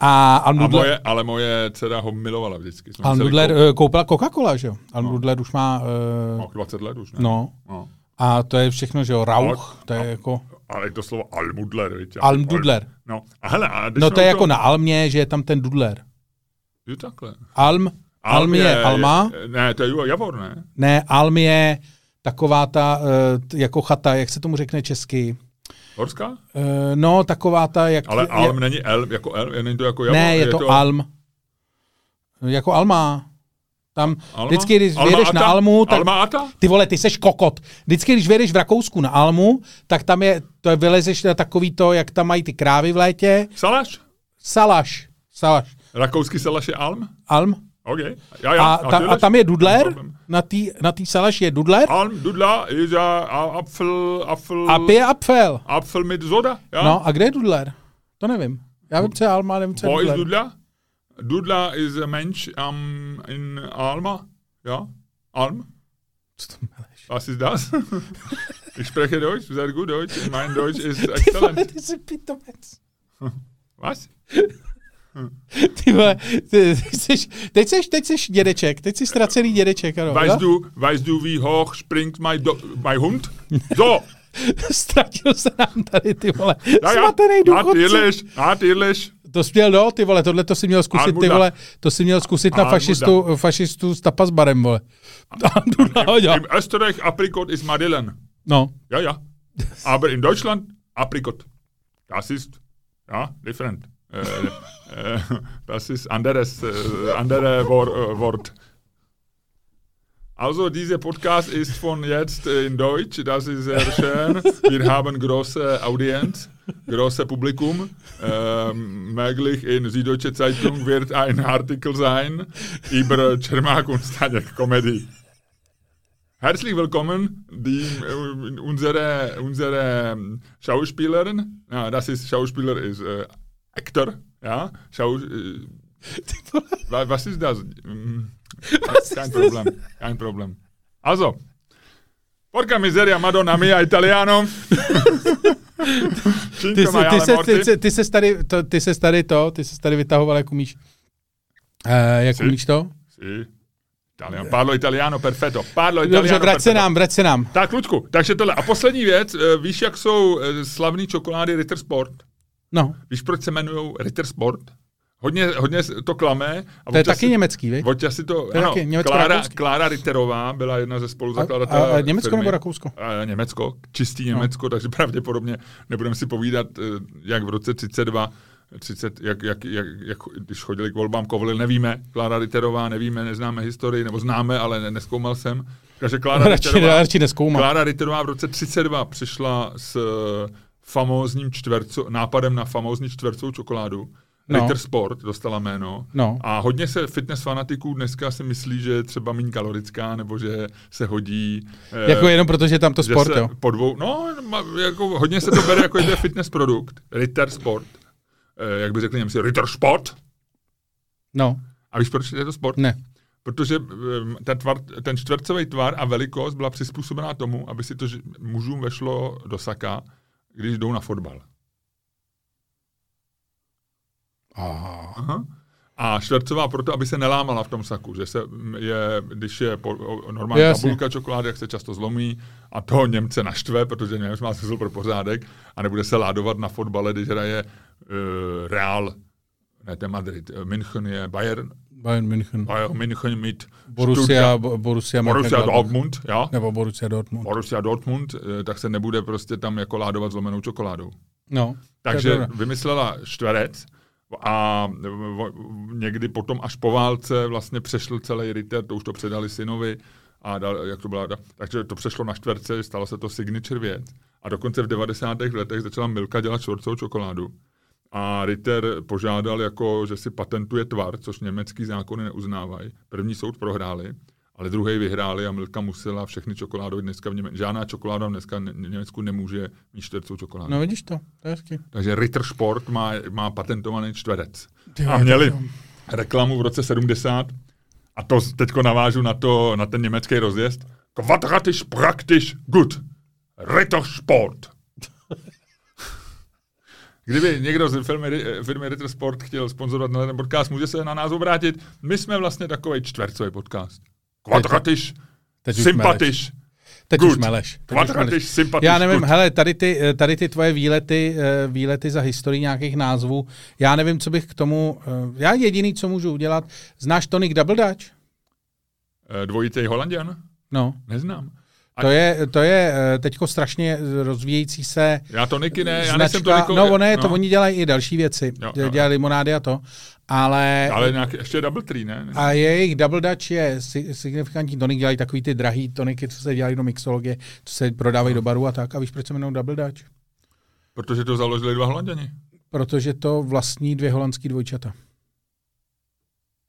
a, Almdudler, a moje, ale moje dcera ho milovala vždycky. Almdudler uh, koupila Coca-Cola, že jo. Almdudler no. už má... Uh, no, 20 let už, ne? No. no. A to je všechno, že jo, Rauch, ale, to je a, jako... Ale to slovo Almudler, víte? Almdudler. No, a hele, a no to je to... jako na Almě, že je tam ten Dudler. Jo, takhle. Alm, Alm je, je Alma. Je, ne, to je Javor, ne? Ne, Alm je taková ta, uh, jako chata, jak se tomu řekne česky? Horská? Uh, no, taková ta, jak... Ale Alm je, není Elm, jako Elm, není to jako Javor? Ne, je, je to, to Alm. Jako Alma. Tam Alma? vždycky, když Alma vyjedeš Ata? na Almu, tak... Alma Ata? Ty vole, ty seš kokot. Vždycky, když vyjedeš v Rakousku na Almu, tak tam je, to je, vylezeš na takový to, jak tam mají ty krávy v létě. Salaš? Salaš. Salaš. Rakouský salaš je Alm? Alm. OK. Ja, ja, A, ta, a tam je Dudler, na té na tý salaši je Dudler Alm, ja a- Apfel, Apfel, a pije Apfel. Apfel mit Soda. Ja. No a kde je Dudler? To nevím. Já vím, co je Alma, nevím, co je Wo ist Dudler. Dudla? Dudla ist ein Mensch am, in Alma. Ja, Alm. Co to meleš? Was ist das? ich spreche Deutsch, sehr gut Deutsch. Mein Deutsch ist Ty vole, ty jsi pitomec. Was? Ty vole, ty, ty jsi, teď jsi, teď jsi dědeček, teď jsi ztracený dědeček, ano. Weißt du, weißt du, wie hoch springt mein, Do mein Hund? So, Ztratil se nám tady, ty vole, ja, ja, smatený důchodce. natürlich. To jsi měl, no, ty vole, tohle to si měl zkusit, ty vole, to si měl zkusit na fašistu, fašistu s tapasbarem, vole. Almuda. Im Österreich Aprikot ist Madeleine. No, Ja, ja. Aber in Deutschland Aprikot. Das ist, ja, different. Äh, äh, das ist anderes, äh, andere Wor äh, Wort. Also, dieser Podcast ist von jetzt in Deutsch. Das ist sehr schön. Wir haben große Audienz, große Publikum. Ähm, möglich in Süddeutsche Zeitung wird ein Artikel sein über Czermak und Staněk Comedy. Herzlich willkommen, die, unsere, unsere ähm, Schauspielerin. Ja, das ist Schauspieler, ist äh, Actor. Ja, Schau, äh, wa- was ist das? Mm, kein Problem, kein Problem. Also, Porca miseria Madonna mia Italiano. ty, jsi, ty, se, ty, ty se tady, to, ty se tady to, ty se tady vytahoval, jak umíš. Uh, jak Si. umíš to? Sì. Italiano. Parlo italiano, perfetto. Parlo italiano, Dobře, vrať se nám, vrať se nám. Tak, Lučku, takže tohle. A poslední věc, eh, víš, jak jsou eh, slavný čokolády Ritter Sport? No, Víš, proč se jmenují Ritter Sport? Hodně, hodně to klame. A to je taky si, německý? Občas si to, To ano, taky německo- Klára, rakouský. Klára Ritterová byla jedna ze A, spoluzakladatelů a, a Německo firmy. nebo Rakousko? A Německo, čistý Německo, takže pravděpodobně nebudeme si povídat, eh, jak v roce 32, 30, jak, jak, jak, jak, když chodili k volbám Kovolil, nevíme, Klára Ritterová, nevíme, neznáme historii, nebo známe, ale ne, neskoumal jsem. Takže Klára Radši, Ritterová, radši. Klára Ritterová v roce 32 přišla s famózním čtverco, nápadem na famózní čtvercovou čokoládu. No. Ritter Sport dostala jméno. No. A hodně se fitness fanatiků dneska si myslí, že je třeba méně kalorická, nebo že se hodí. eh, Jako jenom protože je tam to sport, jo. Po dvou, no, jako hodně se to bere jako, je fitness produkt. Ritter Sport. Eh, jak by řekli Němci, Ritter Sport. No, A víš, proč je to sport? ne. Protože em, ten, tvar, ten čtvercový tvar a velikost byla přizpůsobená tomu, aby si to mužům vešlo do saka, když jdou na fotbal. Aha. Aha. A čtvercová proto, aby se nelámala v tom saku, že se mm, je, když je po, o, normální Jasně. tabulka čokolády, jak se často zlomí a to Němce naštve, protože Němec má smysl pro pořádek a nebude se ládovat na fotbale, když hraje uh, Real, ne, to je Madrid, eh, München je Bayern, Bayern München. Bayern München mit Borussia, Stuttgart, Bo- Borussia, Borussia. Dortmund, ja, Nebo Borussia Dortmund. Borussia Dortmund, eh, tak se nebude prostě tam jako ládovat zlomenou čokoládou. No, Takže vymyslela čtverec a někdy potom až po válce vlastně přešl celý Ritter, to už to předali synovi a dal, jak to byla, takže to přešlo na čtverce, stalo se to signature věc a dokonce v 90. letech začala Milka dělat čtvercovou čokoládu a Ritter požádal, jako, že si patentuje tvar, což německý zákony neuznávají. První soud prohráli, ale druhý vyhráli a Milka musela všechny čokoládové dneska v Německu. Žádná čokoláda dneska v Německu nemůže mít čtvercovou čokoládu. No vidíš to, to je hezky. Takže Ritter Sport má, má patentovaný čtverec. Ty A měli to- reklamu v roce 70 a to teďko navážu na, to, na ten německý rozjezd. Quadratisch praktisch gut. Ritter Sport. Kdyby někdo z firmy, firmy Ritter Sport chtěl sponzorovat na ten podcast, může se na nás obrátit. My jsme vlastně takový čtvercový podcast. Už sympatisch, Teď Good. už meleš. Teď už meleš. Já nevím, gut. hele, tady ty, eh, tady ty tvoje výlety, eh, výlety za historii nějakých názvů, já nevím, co bych k tomu, eh, já jediný, co můžu udělat, znáš Tonic Double Dutch? Eh, Dvojitý Holanděn? No, Neznám. To je, to je eh, teďko strašně rozvíjející se Já to Niky ne, já nejsem to Nico, no, ono je to, oni dělají i další věci, Jo, jo, dělají limonády a to, ale, Ale nějak, ještě Double Tree, ne? a jejich Double Dutch je si- signifikantní tonik, dělají takový ty drahý toniky, co se dělají do mixologie, co se prodávají do baru a tak, a víš, proč se jmenují Double Dutch? Protože to založili dva Holanděni. Protože to vlastní dvě holandský dvojčata.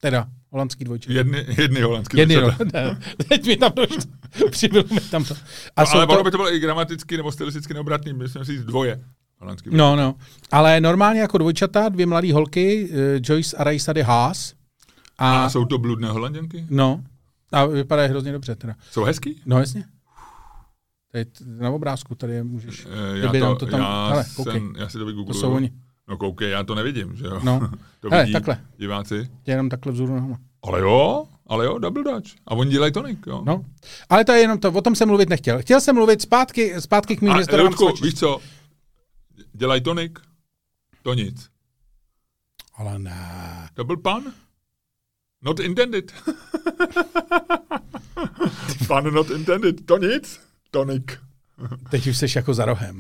Teda, Holandský dvojčata. Jedny, jedny holandský Jedny, dvojčata. ne, teď mi tam došlo. Přibylo mi tam to. A No, ale to, ono by to bylo i gramaticky nebo stylisticky neobratný, myslím si dvoje. Holandský No, no. Ale normálně jako dvojčata, dvě mladé holky, eh, Joyce a Raisa de Haas. A, A jsou to bludné holanděnky? no, a vypadají hrozně dobře teda. Jsou hezký? No jasně. Tady na obrázku tady můžeš. Kdyby já, to, to tam- já, hele, jsem, já si to To vygoogluju. jsou oni. No koukej, já to nevidím, že jo? No. to Hele, vidí takhle. diváci. Jenom takhle vzhůru nohama. Ale jo, ale jo, double dutch. A oni dělají tonik, jo. No. Ale to je jenom to, o tom jsem mluvit nechtěl. Chtěl jsem mluvit zpátky, zpátky k mým historiám Ludku, víš co? Dělají tonik? To nic. Ale ne. Double pun? Not intended. pun not intended. To nic. Tonik. Teď už jsi jako za rohem.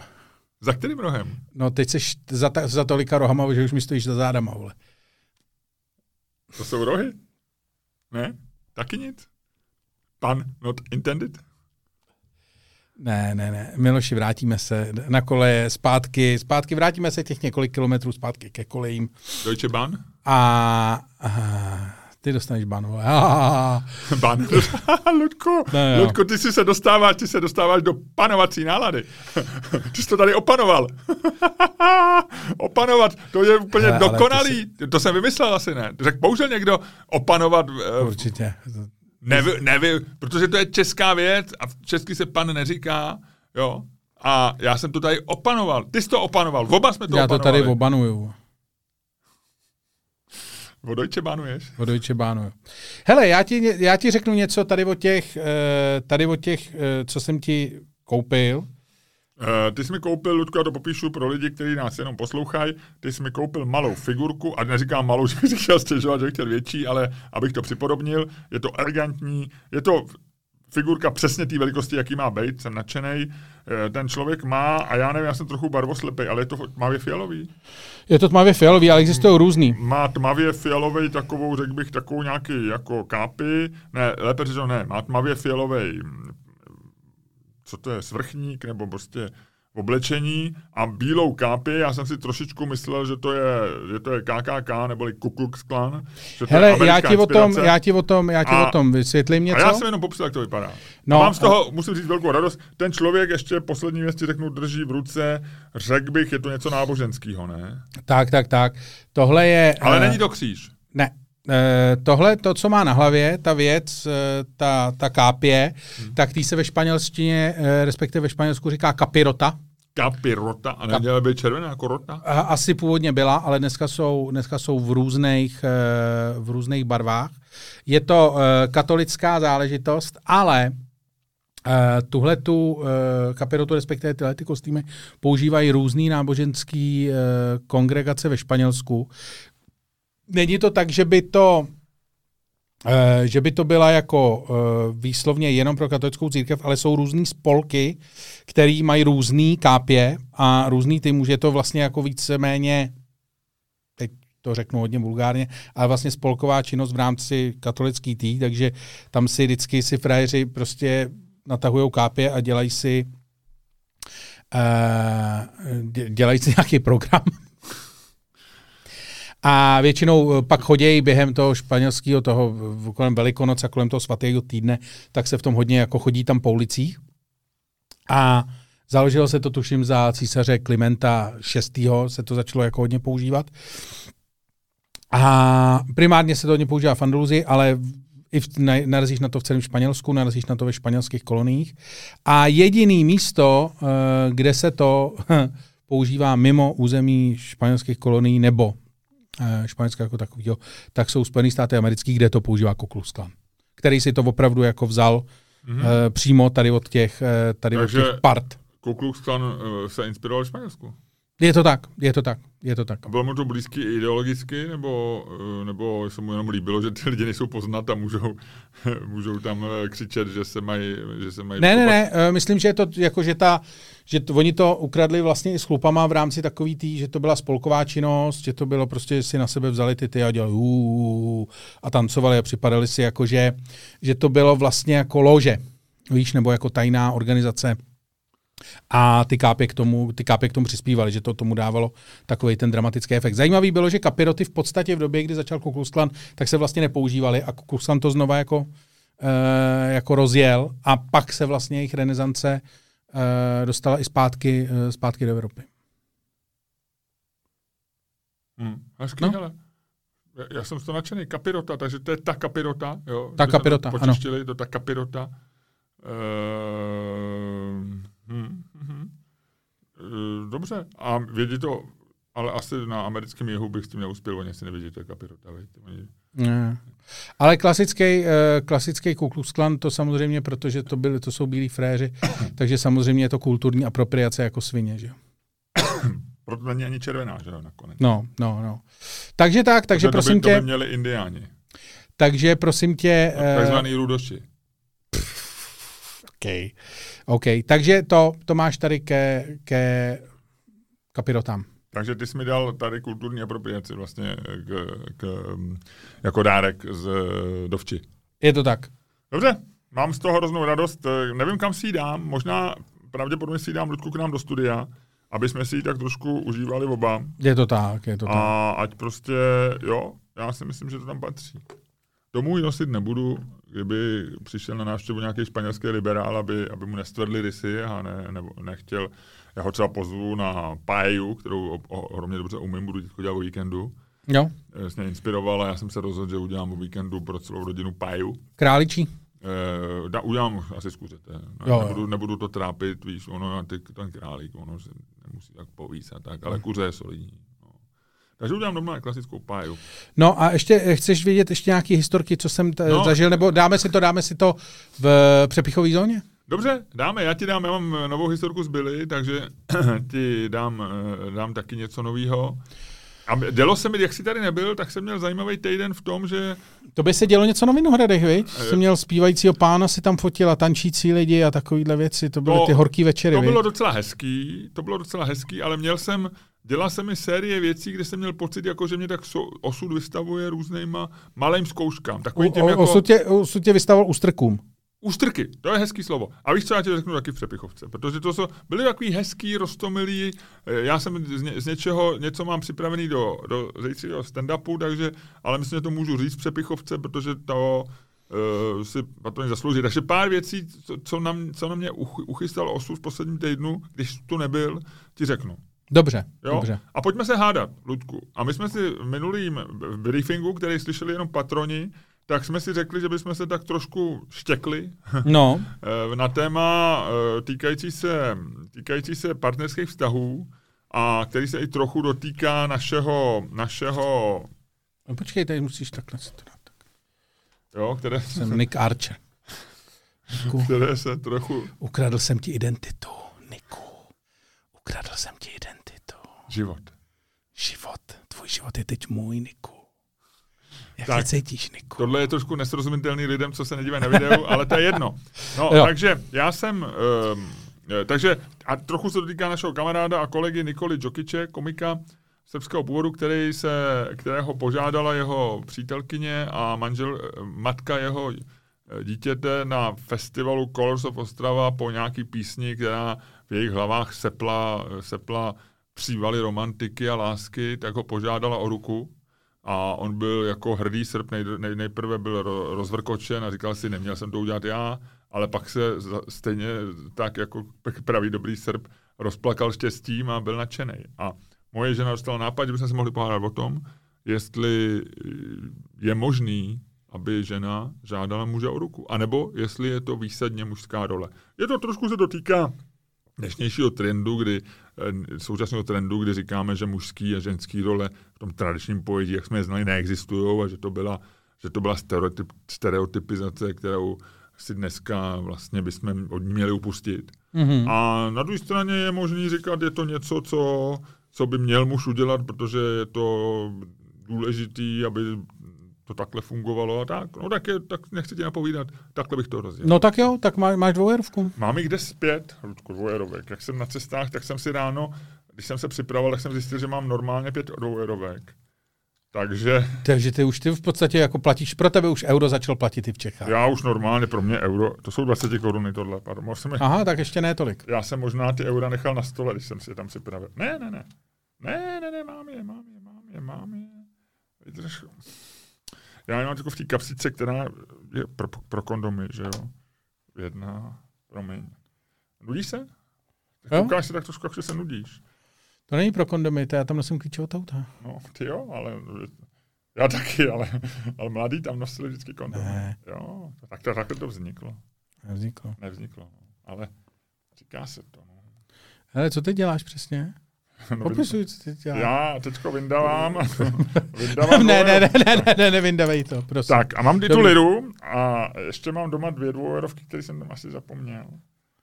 Za kterým rohem? No teď jsi za, ta, za tolika rohama, že už mi stojíš za zádama, vole. To jsou rohy? Ne? Taky nic? Pun not intended? Ne, ne, ne. Miloši, vrátíme se na koleje zpátky, zpátky, vrátíme se těch několik kilometrů zpátky ke kolejím. Deutsche Bahn? A, a ty dostaneš ban, vole. Ban. Ludku, Ne. Ludku, ty si se dostáváš, ty se dostáváš do panovací nálady. ty jsi to tady opanoval. Opanovat, to je úplně Hele, dokonalý. To jsem vymyslel asi, ne? Řekl použil někdo opanovat, eh, určitě. nevy, nevy, protože to je česká věc a v česky se pan neříká, jo. A já jsem to tady opanoval. Ty jsi to opanoval, oba jsme to Já to opanovali. tady obanuju. O Deutsche Bahnu ješ? O Deutsche Bahnu. Hele, já ti, já ti řeknu něco tady o těch, eh, tady o těch, eh, co jsem ti koupil. Uh, ty jsi mi koupil, Ludku, já to popíšu pro lidi, kteří nás jenom poslouchají, ty jsi mi koupil malou figurku, a neříkám malou, že bych si chtěl stěžovat, že bych chtěl větší, ale abych to připodobnil, je to elegantní, je to figurka přesně té velikosti, jaký má být, jsem nadšený. Eh, Ten člověk má, a já nevím, já jsem trochu barvoslepý, ale je to tmavě fialový. Je to tmavě fialový, ale existují různý. Má tmavě fialový takovou, řekl bych, takovou nějaký jako kápy, ne, lépe řečeno ne, má tmavě fialový, co to je, svrchník, nebo prostě oblečení a bílou kápy. Já jsem si trošičku myslel, že to je, že to je KKK, neboli Ku Klux Klan. Že to je Hele, já americká ti, o tom, já ti o tom, já ti A- o tom vysvětlím A něco. já jsem jenom popsal, jak to vypadá. No, mám z toho, musím říct, velkou radost. Ten člověk ještě poslední věc ti řeknu, drží v ruce, řekl bych, je to něco náboženského, ne? Tak, tak, tak. Tohle je... Ale eh, není to kříž. Ne. Eh, tohle, to, co má na hlavě, ta věc, eh, ta, ta kápě, Hmm. tak tý se ve španělštině, eh, respektive ve Španělsku říká kapirota. Kapirota, a neměla by červená jako rota? Asi původně byla, ale dneska jsou, dneska jsou v, různých, v různých barvách. Je to katolická záležitost, ale Uh, tuhle tu uh, kapirotu, respektive tyhle ty kostýmy, používají různý náboženský uh, kongregace ve Španělsku. Není to tak, že by to eh, že by to byla jako eh, výslovně jenom pro katolickou církev, ale jsou různý spolky, který mají různý kápě a různý ty může to vlastně jako víceméně, teď to řeknu hodně vulgárně, ale vlastně spolková činnost v rámci katolický tý, takže tam si vždycky si frajeři prostě natahujou kápě a dělají si eh, dě- dělají si nějaký program. A většinou eh, pak chodějí během toho španělského, toho kolem Velikonoc a kolem toho svatého týdne, tak se v tom hodně jako chodí tam po ulicích. A založilo se to tuším za císaře Klimenta VI. se to začalo jako hodně používat. A primárně se to hodně používá v Andaluzii, ale i v, na, narazíš na to v celém Španělsku, narazíš na to ve španělských koloniích. A jediný místo, eh, kde se to používá mimo území španělských kolonií nebo Španělska jako takového, tak jsou Spojené státy americké, kde to používá Ku Klux Klan, který si to opravdu jako vzal Mhm. mm-hmm. přímo tady od těch, eh, tady Takže- od těch part. Uh, se inspiroval v Španělsku. Je to tak, je to tak, je to tak. A bylo mu to blízký i ideologicky, nebo, eh, nebo se mu jenom líbilo, že ty lidi nejsou poznat a můžou, můžou tam eh, křičet, že se mají, že se mají Ne, ne, ne, eh, myslím, že je to jako, že ta, že to, oni to ukradli vlastně i s chlupama v rámci takový tý, že to byla spolková činnost, že to bylo prostě, že si na sebe vzali ty ty a dělali uuu, a tancovali a připadali si jako, že, že to bylo vlastně jako lože, víš, nebo jako tajná organizace A ty kápy k tomu, ty kápy k tomu přispívaly, že to tomu dávalo takový ten dramatický efekt. Zajímavý bylo, že kapiroty v podstatě v době, kdy začal Kukusklan, tak se vlastně nepoužívaly a Kukusklan to znova jako, e, jako rozjel a pak se vlastně jejich renesance e, dostala i zpátky, e, zpátky do Evropy. Hmm, hezký, no. hele. Já, jsem z toho nadšený. Kapirota, takže to je ta kapirota. Jo? Ta kapirota, ano. to ta kapirota. Hm, hm. Uh, dobře. A vědí to, ale asi na americkém jihu bych s tím neuspěl, oni si nevědí, to je kapirota. Oni... Ne. Ale klasický, uh, klasický Ku Klux Klan, to samozřejmě, protože to, byly, to jsou bílí fréři, takže samozřejmě je to kulturní apropriace jako svině, že jo. Proto není ani červená, že jo, nakonec. No, no, no. Takže tak, takže prosím to tě... To by měli indiáni. Takže prosím tě... No, takzvaný uh, rudoši. OK. OK, takže to, to máš tady ke, ke kapirotám. Takže ty jsi mi dal tady kulturní apropriaci vlastně k, k, jako dárek z Dovči. Je to tak. Dobře, mám z toho hroznou radost. Nevím, kam si ji dám. Možná pravděpodobně si ji dám Ludku k nám do studia aby jsme si ji tak trošku užívali oba. Je to tak, je to tak. A ať prostě, jo, já si myslím, že to tam patří. Domů ji nosit nebudu, kdyby přišel na návštěvu nějaký španělský liberál, aby, aby mu nestvrdli rysy a ne, nebo nechtěl. Já ho třeba pozvu na paeju, kterou ohromně dobře umím, budu teď dělat o víkendu. Jo. Jsi mě inspiroval a já jsem se rozhodl, že udělám o víkendu pro celou rodinu paeju. Králičí? Eh, da, udělám asi z kuřete. No, jo, nebudu, jo. nebudu to trápit, víš, ono, ty, ten králík, ono se nemusí tak povíst a tak, ale kuře je solidní. Takže udělám doma klasickou páju. No a ještě chceš vědět ještě nějaké historky, co jsem t- no. zažil, nebo dáme si to, dáme si to v přepichové zóně? Dobře, dáme, já ti dám, já mám novou historku z Billy, takže ti dám, eh, dám taky něco nového. A dělo se mi, jak jsi tady nebyl, tak jsem měl zajímavý týden v tom, že... To by se dělo něco na Vinohradech, viď? Jsem měl zpívajícího pána, si tam fotila tančící lidi a takovýhle věci. To byly to, ty horký večery, To viď? bylo docela hezký, to bylo docela hezký, ale měl jsem, dělal jsem mi série věcí, kde jsem měl pocit, jako že mě tak osud vystavuje různýma malým zkouškám. Takový těm o, jako... osud, tě, osud tě vystavoval ústrkům. Ústrky, to je hezký slovo. A víš, co já ti řeknu taky v přepichovce, protože to jsou, byly takový hezký, rostomilý, eh, já jsem z, ně, z něčeho, něco mám připravený do, do zítřejšího stand-upu, takže, ale myslím, že to můžu říct v přepichovce, protože to uh, si patrně zaslouží. Takže pár věcí, co, co, na, co na mě uchystal osud v posledním týdnu, když tu nebyl, ti řeknu. Dobře, jo? dobře. A pojďme se hádat, Ludku. A my jsme si v minulým briefingu, který slyšeli jenom patroni, tak jsme si řekli, že bychom se tak trošku štěkli no. Eh, na téma eh, týkající se, týkající se partnerských vztahů a který se i trochu dotýká našeho... našeho no počkej, tady musíš takhle se to dát. Jo, které Jsem se, Nick Archer. Niku, které se trochu... Ukradl jsem ti identitu, Niku. Ukradl jsem ti identitu. Život. Život. Tvůj život je teď můj, Niku. Jak tak, cítíš, Niku? Tohle je trošku nesrozumitelný lidem, co se nedívají na videu, ale to je jedno. No, jo. takže já jsem... Um, takže a trochu se dotýká našeho kamaráda a kolegy Nikoli Džokiče, komika srbského původu, který se, kterého požádala jeho přítelkyně a manžel, matka jeho eh, dítěte na festivalu Colors of Ostrava po nějaký písni, která v jejich hlavách sepla, sepla přívaly romantiky a lásky, tak ho požádala o ruku a on byl jako hrdý Srb, nej, nej, nejprve byl rozvrkočen a říkal si, neměl jsem to udělat já, ale pak se stejně tak jako pravý dobrý Srb rozplakal štěstím a byl nadšený. A moje žena dostala nápad, že bychom se mohli pohádat o tom, jestli je možný, aby žena žádala muže o ruku. A nebo jestli je to výsadně mužská role. Je to trošku se dotýká dnešnějšího trendu, kdy eh, současného trendu, kdy říkáme, že mužský a ženský role v tom tradičním pojetí, jak jsme je znali, neexistují a že to byla, že to byla stereotyp, stereotypizace, kterou si dneska vlastně bychom od ní měli upustit. Mm-hmm. A na druhé straně je možný říkat, je to něco, co, co by měl muž udělat, protože je to důležitý, aby to takhle fungovalo a tak. No tak, je, tak nechci ti napovídat, takhle bych to rozdělil. No tak jo, tak má, máš dvojerovku. Mám jich kde zpět, Ludku, dvojerovek. Jak jsem na cestách, tak jsem si ráno, když jsem se připravoval, tak jsem zjistil, že mám normálně pět dvojerovek. Takže Takže ty už ty v podstatě jako platíš, pro tebe už euro začal platit i v Čechách. já už normálně pro mě euro, to jsou 20 koruny tohle, pardon. Mohl jsem je- Aha, tak ještě ne tolik. Já jsem možná ty eura nechal na stole, když jsem si je tam připravil. Ne, ne, ne. Ne, ne, ne, mám je, mám je, mám je, mám je. Vydrž. Já je mám jako v té kapsičce, která je pro, pro kondomy, že jo. Jedna, promiň. Nudíš se? Tak Jo. Koukáš se tak trošku, jak že se nudíš. To není pro kondomy, to já tam nosím klíče od auta. No, ty jo, ale já taky, ale, ale mladí tam nosili vždycky kondomy. Ne. Jo, tak to, takhle to vzniklo. Nevzniklo. Nevzniklo, no. ale říká se to. No. Hele, co ty děláš přesně? No, Popisuj, co ty děláš. Já teďko vyndávám. vyndávám ne, dvě- ne, ne, ne, ne, ne, nevyndavej to, prosím. Tak a mám ty tu liru a ještě mám doma dvě dvoueurovky, které jsem tam asi zapomněl.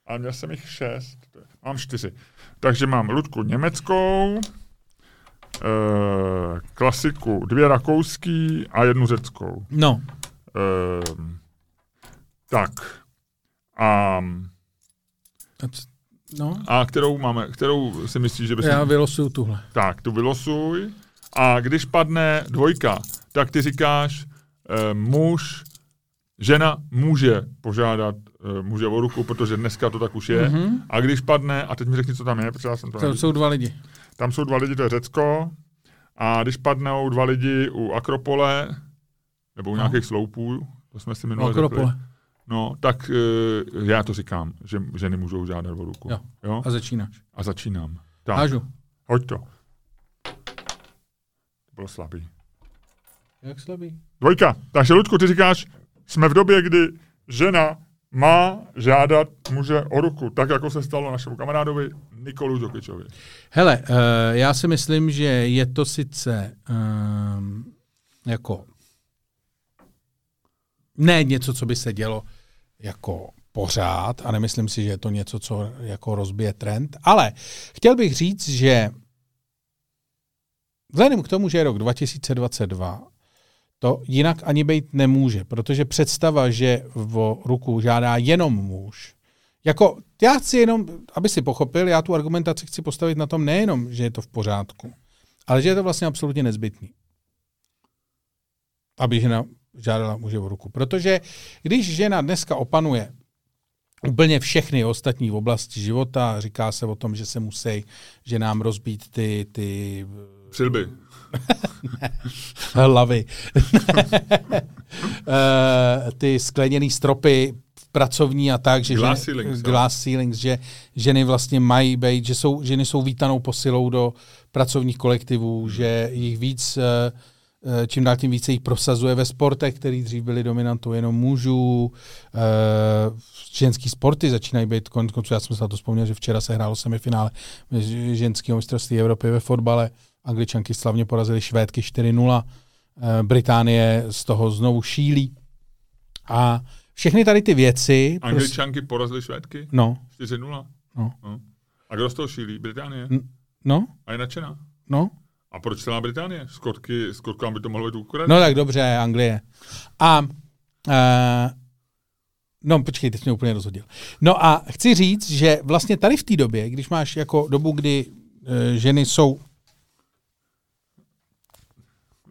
Ale měl jsem jich šest. Mám čtyři. Takže mám Ludku německou, eh, klasiku dvě rakouský a jednu řeckou. No, Eh, tak. A, a no, a kterou máme, kterou si myslíš, že bychom... já vylosuju tuhle. Tak, tu vylosuj. A když padne dvojka, tak ty říkáš, eh, muž, žena může požádat eh, muže o ruku, protože dneska to tak už je. Mhm. Mm-hmm. A když padne, a teď mi řekni, co tam je, protože já jsem to, neviděl. jsou dva lidi. Tam jsou dva lidi, to je Řecko. A když padnou dva lidi u Akropole, nebo u No. nějakých sloupů, to jsme si minule Akropole. řekli, no, tak eh, já to říkám, že ženy můžou žádat o ruku. Jo. jo? A začínáš. A začínám. Tak, Hážu. hoď to. To bylo slabý. Jak slabý? Dvojka. Takže, Ludku, ty říkáš, jsme v době, kdy žena má žádat muže o ruku, tak jako se stalo našemu kamarádovi Nikolu Jokičovi. Hele, uh, já si myslím, že je to sice um, jako ne něco, co by se dělo jako pořád a nemyslím si, že je to něco, co jako rozbije trend, ale chtěl bych říct, že vzhledem k tomu, že je rok 2022, to jinak ani být nemůže, protože představa, že o ruku žádá jenom muž, jako já chci jenom, aby si pochopil, já tu argumentaci chci postavit na tom nejenom, že je to v pořádku, ale že je to vlastně absolutně nezbytný. Aby žena žádala muže o ruku. Protože když žena dneska opanuje úplně všechny ostatní oblasti života, říká se o tom, že se musí, že nám rozbít ty, ty Přilby. hlavy. Eh, ty skleněné stropy pracovní a tak, že Glass ženy, ceilings, jo. glass ceilings, že ženy vlastně mají být, že jsou, ženy jsou vítanou posilou do pracovních kolektivů, že jich víc, eh, čím dál tím více jich prosazuje ve sportech, který dřív byly dominantou jenom mužů. Eh, ženský sporty začínají být, konec konců, já jsem se na to vzpomněl, že včera se hrálo semifinále ženského mistrovství Evropy ve fotbale. Angličanky slavně porazily Švédky 4-0. Eh, Británie z toho znovu šílí. A všechny tady ty věci... Prostě, Angličanky porazily Švédky? no, 4-0. no, No. A kdo z toho šílí? Británie. No, A je nadšená. no. A proč celá Británie? Skotky, Skotkám by to mohlo být Ukrajina. No tak dobře, Anglie. A uh, no počkej, teď mě úplně rozhodil. No a chci říct, že vlastně tady v té době, když máš jako dobu, kdy uh, ženy jsou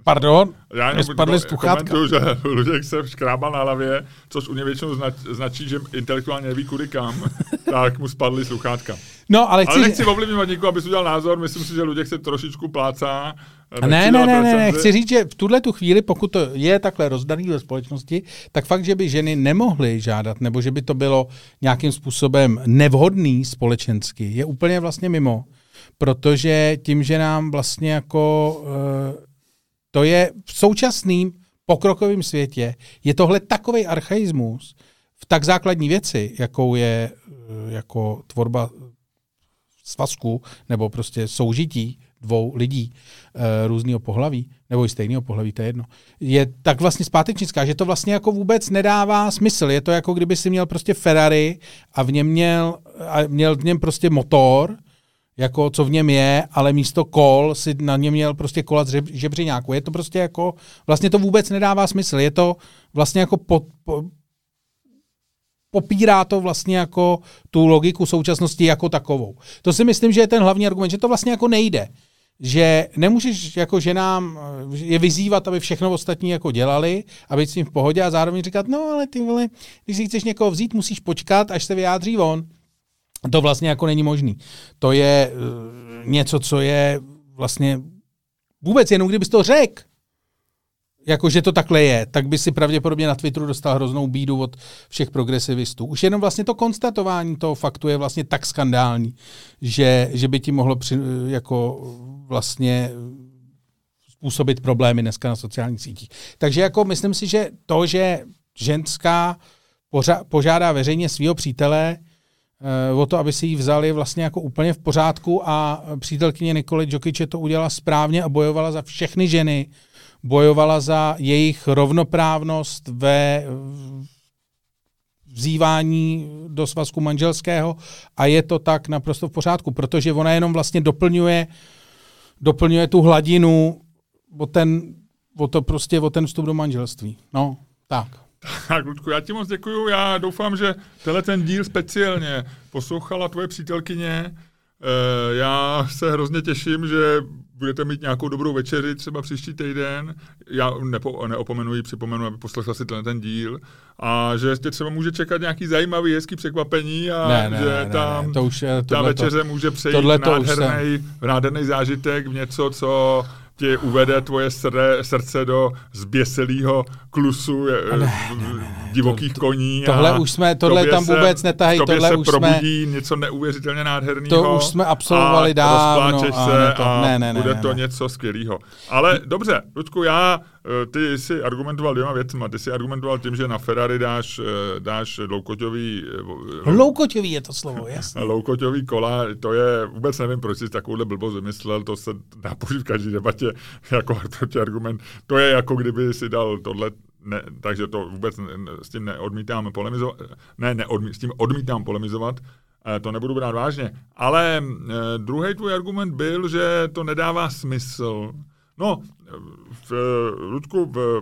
Pardon, Já jenom spadly jako sluchátka. komentuju, že Luděk se škrábal na hlavě, což u něj většinou znač, značí, že intelektuálně neví kudy kam, tak mu spadly sluchátka. no ale chci... Ale nechci ovlivňovat nikoho, aby si udělal názor, myslím si, že Luděk se trošičku plácá. Ne, ne, ne, ne, ne, chci říct, že v tuhle tu chvíli, pokud to je takhle rozdaný ve společnosti, tak fakt, že by ženy nemohly žádat, nebo že by to bylo nějakým způsobem nevhodný společensky, je úplně vlastně mimo. Protože tím, že nám vlastně jako eh, to je v současném pokrokovém světě, je tohle takový archaismus v tak základní věci, jakou je eh, jako tvorba svazku nebo prostě soužití dvou lidí e, různého pohlaví, nebo i stejného pohlaví, to je jedno, je tak vlastně zpátečnická, že to vlastně jako vůbec nedává smysl. Je to jako kdyby si měl prostě Ferrari a v něm měl, a měl v něm prostě motor, jako co v něm je, ale místo kol si na něm měl prostě kola z žeb- žebřiňáku. Je to prostě jako, vlastně to vůbec nedává smysl. Je to vlastně jako po, po, popírá to vlastně jako tu logiku současnosti jako takovou. To si myslím, že je ten hlavní argument, že to vlastně jako nejde. že nemůžeš jako ženám je vyzývat, aby všechno ostatní jako dělali, aby s tím v pohodě a zároveň říkat, no ale ty vole, když si chceš někoho vzít, musíš počkat, až se vyjádří on. To vlastně jako není možný. To je uh, něco, co je vlastně vůbec jenom kdybys to řekl, jako že to takhle je, tak by si pravděpodobně na Twitteru dostal hroznou bídu od všech progresivistů. Už jenom vlastně to konstatování toho faktu je vlastně tak skandální, že, že by ti mohlo při, jako vlastně způsobit problémy dneska na sociálních sítích. Takže jako myslím si, že to, že ženská požádá veřejně svého přítele o to, aby si ji vzali vlastně jako úplně v pořádku a přítelkyně Nikoli Jokiče to udělala správně a bojovala za všechny ženy, bojovala za jejich rovnoprávnost ve vzývání do svazku manželského a je to tak naprosto v pořádku, protože ona jenom vlastně doplňuje, doplňuje tu hladinu o ten, o to prostě o ten vstup do manželství. No, tak. Tak, Ludku, já ti moc děkuju. Já doufám, že tenhle ten díl speciálně poslouchala tvoje přítelkyně. E, já se hrozně těším, že budete mít nějakou dobrou večeři třeba příští týden, já nepo, neopomenuji, připomenu, aby poslechla si ten, ten díl, a že tě třeba může čekat nějaký zajímavý, hezký překvapení a ne, ne, že ne, tam ne, to už, ta večeře může přejít v nádherný, v nádherný zážitek, v něco, co ti uvede tvoje srdce, srdce do zběselého klusu ne, ne, ne, divokých to, koní. Tohle a už jsme, tohle tam vůbec netahají, tohle se už probudí jsme, něco neuvěřitelně nádherného. To už jsme absolvovali dávno. se to, a ne, ne, ne, bude ne, to ne. něco skvělého. Ale dobře, Ludku, já Eh, ty jsi argumentoval dvěma věcma. Ty jsi argumentoval tím, že na Ferrari dáš, eh, dáš loukoťový... Eh, loukoťový je to slovo, jasně. Loukoťový kola, to je, vůbec nevím, proč jsi takovouhle blbost vymyslel, to se dá použít v každé debatě jako argument. To je jako kdyby si dal tohle ne, takže to vůbec ne, s tím neodmítám polemizovat, ne, neodmí, s tím odmítám polemizovat, to nebudu brát vážně. Ale druhý tvůj argument byl, že to nedává smysl, No, v, Ludku, v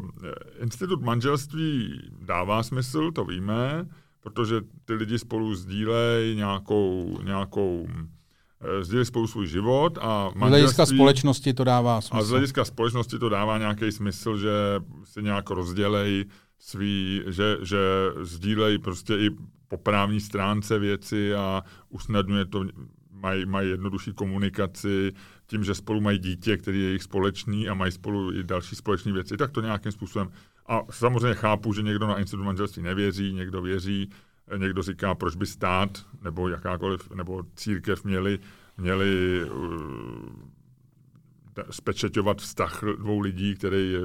institut manželství dává smysl, to víme, protože ty lidi spolu sdílejí nějakou, nějakou eh, sdílejí spolu svůj život a Z hlediska společnosti to dává smysl. A z hlediska společnosti to dává nějaký smysl, že si nějak rozdělej svý, že, že sdílejí prostě i po právní stránce věci a usnadňuje to, mají, mají jednodušší komunikaci, tím, že spolu mají dítě, který je jejich společný a mají spolu i další společné věci, tak to nějakým způsobem. A samozřejmě chápu, že někdo na institut manželství nevěří, někdo věří, někdo říká, proč by stát nebo jakákoliv, nebo církev měli, měli uh, spečeťovat vztah dvou lidí, který je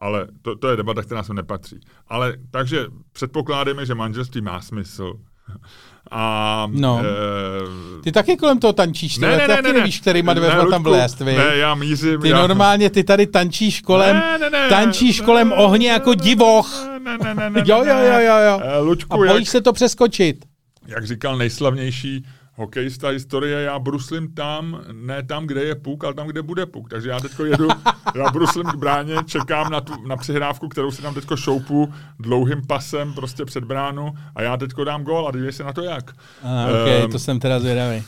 ale to, to je debata, která se nepatří. Ale takže předpokládáme, že manželství má smysl, a, no. E, ty taky kolem toho tančíš, ne, ne, ne, taky ne, nevíš, kterýma dveřma tam vlézt, vy. Ne, já mířím. Ty já... normálně, ty tady tančíš kolem, ne, ne, ne, tančíš ne, kolem ne, ohně jako divoch. Ne, ne, ne, ne, jo, jo, jo, jo, jo. E, Luďku, A bojíš jak, se to přeskočit. Jak říkal nejslavnější hokejista historie, já bruslím tam, ne tam, kde je puk, ale tam, kde bude puk. Takže já teď jedu, já bruslím k bráně, čekám na, tu, na přihrávku, kterou si tam teď šoupu dlouhým pasem prostě před bránu a já teď dám gol a dívej se na to jak. Aha, okay, um, to jsem teda zvědavý.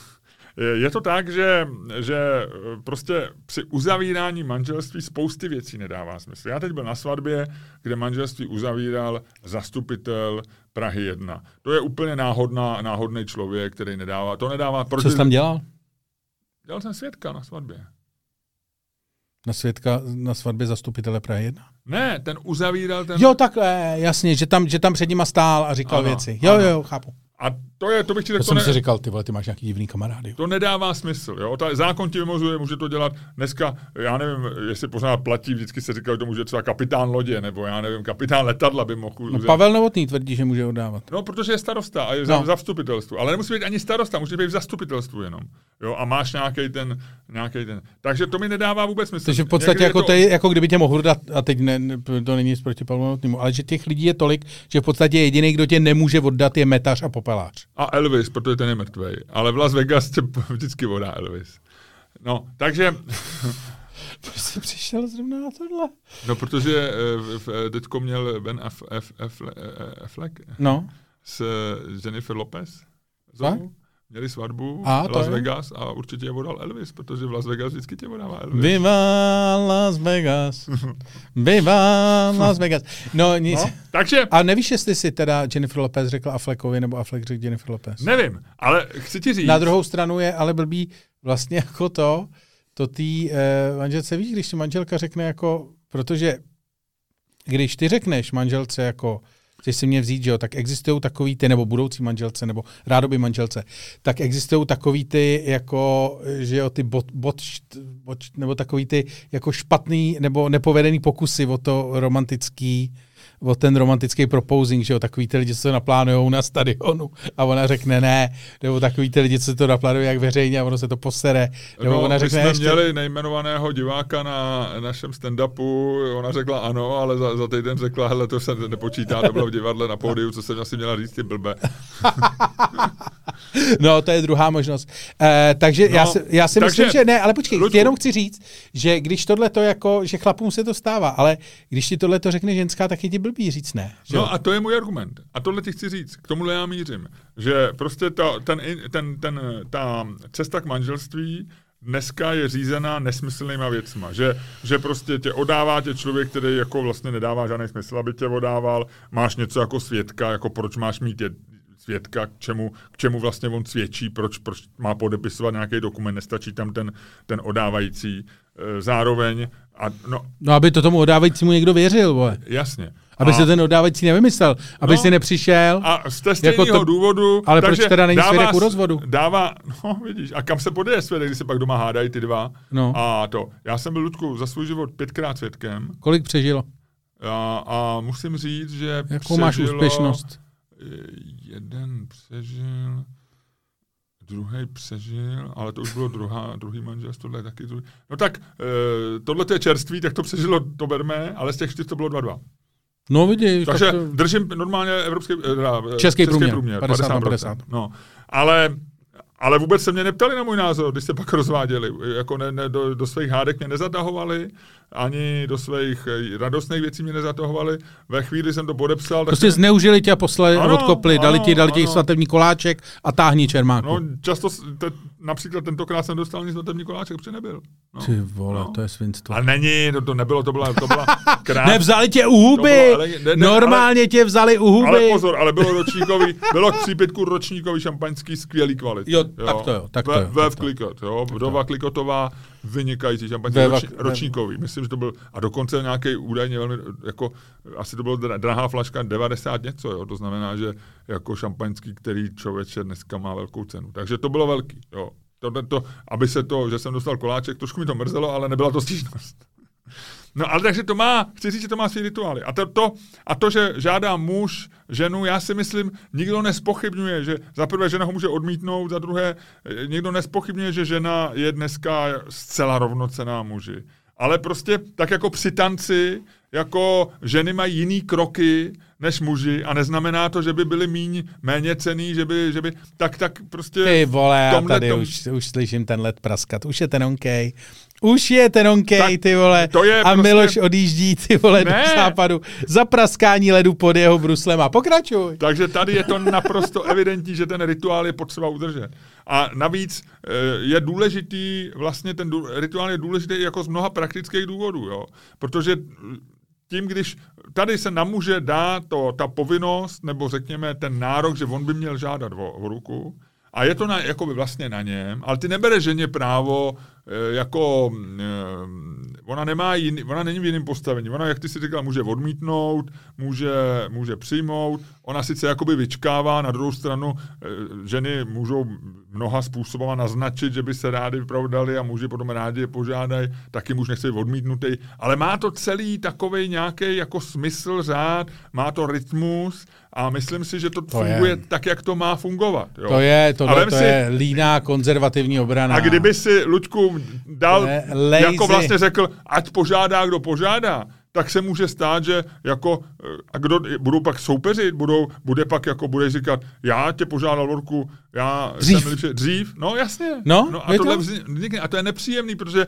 Je to tak, že, že prostě při uzavírání manželství spousty věcí nedává smysl. Já teď byl na svatbě, kde manželství uzavíral zastupitel Prahy 1. To je úplně náhodná, náhodný člověk, který nedává, to nedává... Co jsi tam dělal? Dělal jsem svědka na svatbě. Na svědka na svatbě zastupitele Prahy 1? Ne, ten uzavíral ten... Jo, tak jasně, že tam, že tam před nima stál a říkal ano, věci. Jo, ano. jo, chápu. A to je, to bych ti řekl. To, to jsem ne... si říkal, ty vole, ty máš nějaký divný kamarády. To nedává smysl. Jo? Ta, zákon ti vymozuje, může to dělat dneska, já nevím, jestli pořád platí, vždycky se říká, že to může třeba kapitán lodě, nebo já nevím, kapitán letadla by mohl. No, Pavel Novotný tvrdí, že může oddávat. No, protože je starosta a je no. za vstupitelstvu. Ale nemusí být ani starosta, může být v zastupitelstvu jenom. Jo? A máš nějaký ten, nějaký ten. Takže to mi nedává vůbec smysl. Takže v podstatě jako, to... Tej, jako kdyby tě mohl dát, a teď ne, to není proti Pavlu Novotnému, ale že těch lidí je tolik, že v podstatě jediný, kdo tě nemůže oddat, je metař a popelář. A Elvis protože ten je mrtvý. Ale v Las Vegas se vždycky vodá Elvis. No, takže... Proč jsi přišel zrovna na tohle? No, protože uh, teďko měl Ben F, F, F, Affleck no. s Jennifer Lopez. Znovu. Měli svatbu A, Las je? Vegas a určitě je vodal Elvis, protože v Las Vegas vždycky tě vodává Elvis. Viva Las Vegas. Viva Las Vegas. No nic. No, takže A nevíš, jestli si teda Jennifer Lopez řekl Affleckovi, nebo Affleck řekl Jennifer Lopez? nevím, ale chci ti říct, Na druhou stranu je ale blbý vlastně jako to, to tý eh, manželce, víš, když ti manželka řekne jako, protože když ty řekneš manželce jako, chceš si mě vzít, že jo, tak existují takový ty, nebo budoucí manželce, nebo rádoby manželce, tak existují takový ty, jako, že jo, ty bot, bot, bot, nebo takový ty jako špatný, nebo nepovedený pokusy o to romantický, o ten romantický proposing, že jo, takový ty lidi, co to naplánujou na stadionu a ona řekne ne, nebo takový ty lidi, co to naplánují jak veřejně a ono se to posere, nebo no, ona my řekne jsme ještě, měli nejmenovaného diváka na našem stand-upu, ona řekla ano, ale za, za týden řekla, hele, to se nepočítá, to bylo v divadle na pódiu, co jsem asi měla říct, je blbe. no to je druhá možnost. Eh, takže No, já si, já si takže, myslím, že ne, ale počkej, Luďku. jenom chci říct, že když tohle to jako, že chlapům se to stává, ale když ti tohle to řekne ženská, tak je ti blbý říct ne. Že? No a to je můj argument. A tohle ti chci říct, k tomuhle já mířím. Že prostě ta, ten, ten, ten, ta cesta k manželství dneska je řízená nesmyslnýma věcma. Že, že prostě tě odává tě člověk, který jako vlastně nedává žádný smysl, aby tě odával. Máš něco jako svědka, jako proč máš mít svědka, k čemu, k čemu vlastně on svědčí, proč, proč má podepisovat nějaký dokument, nestačí tam ten, ten odávající. E, Zároveň, a, no No, aby to tomu odávajícímu někdo věřil, vole. jasně. Aby a, se ten odávající nevymyslel, aby No. si nepřišel. A z té Jako to- důvodu... Ale proč teda není dává, svědek u rozvodu? Dává, no vidíš, a kam se podejde svědek, když se pak doma hádají ty dva? No. A to, já jsem byl, Ludku, za svůj život pětkrát svědkem Kolik přežilo? a, a musím říct, že Jakou máš přežilo- úspěšnost? Jeden přežil, druhý přežil, ale to už bylo druhá, druhý manželství, tohle je taky druhý. No tak, e, tohle to je čerství, tak to přežilo, to berme, ale z těch čtyř to bylo 2-2. No vidíš, Takže tak to... držím normálně evropský, eh, teda, eh, Český průměr, průměr 50 na 50%. 50. No. Ale, ale vůbec se mě neptali na můj názor, když se pak rozváděli. Jako ne, ne, do, do svých hádek mě nezatahovali, ani do svých eh, radostných věcí mě nezatahovali. Ve chvíli jsem to podepsal, tak Prostě jsem- zneužili tě a poslali, Ano, odkopli, dali ti, dali ti ano. svatební koláček a táhni čermáku. No, často, te, například tentokrát jsem dostal nic svatební koláček, protože nebyl. No. Ty vole, No. to je svinstvo. A není, to, to nebylo, to byla, to byla krát. Nevzali tě u huby! Bylo, ale- ne, ne, Normálně tě vzali u huby! Ale pozor, ale bylo ročníkový, bylo k přípitku ročníkový šampaňský skvělý kvality. Jo, tak to jo, tak to Ve- jo, Vev tak to- Klikot, jo, Dova Klikotová, vynikající šampaňský roční, ročníkový. Myslím, že to byl, a dokonce nějaký údajně velmi, jako, asi to bylo dra- drahá flaška 90 něco, jo, to znamená, že jako šampaňský, který člověče dneska má velkou cenu. Takže to bylo velký, jo. Tohle to, aby se to, že jsem dostal koláček, trošku mi to mrzelo, ale nebyla to stížnost. No ale takže to má, chci říct, že to má svý rituály. A to, to, a to, že žádá muž ženu, já si myslím, nikdo nespochybňuje, že za prvé žena ho může odmítnout, za druhé eh, nikdo nespochybňuje, že žena je dneska zcela rovnocená muži. Ale prostě tak jako při tanci, jako ženy mají jiný kroky než muži a neznamená to, že by byly míň méně cený, že by, že by tak, tak prostě... Ty vole, já tady tom- už, už slyším ten let praskat. Už je ten onkej. Už je ten onkej, ty vole. to je a prostě- Miloš odjíždí, ty vole, Ne. do západu. Za praskání ledu pod jeho bruslem a pokračuj. Takže tady je to naprosto evidentní, že ten rituál je potřeba udržet. A navíc eh, je důležitý, vlastně ten rituál je důležitý jako z mnoha praktických důvodů, jo. Protože tím, když tady se na muže dá to, ta povinnost, nebo řekněme ten nárok, že on by měl žádat o, o ruku, a je to na, jakoby vlastně na něm, ale ty nebere ženě právo, eh, jako eh, ona nemá jiný, ona není v jiném postavení. Ona, jak ty si říkal, může odmítnout, může, může přijmout, ona sice jakoby vyčkává, na druhou stranu eh, ženy můžou mnoha způsobama naznačit, že by se rádi vypravdali a muži potom rádi je požádají, taky muž nechce být odmítnutý, ale má to celý takový nějaký jako smysl, řád, má to rytmus a myslím si, že to, To funguje je. tak, jak to má fungovat. Jo. To je, A tohle vem to si- je líná konzervativní obrana. A kdyby si Luďku dal, To je lazy. jako vlastně řekl, ať požádá, kdo požádá, tak se může stát, že jako, eh, a kdo, budou pak soupeřit, budou, bude pak jako, bude říkat, já tě požádal Lorku, já Dřív. jsem lepší, dřív, no jasně. No, no a, tohle to? vznikne, a to je nepříjemný, protože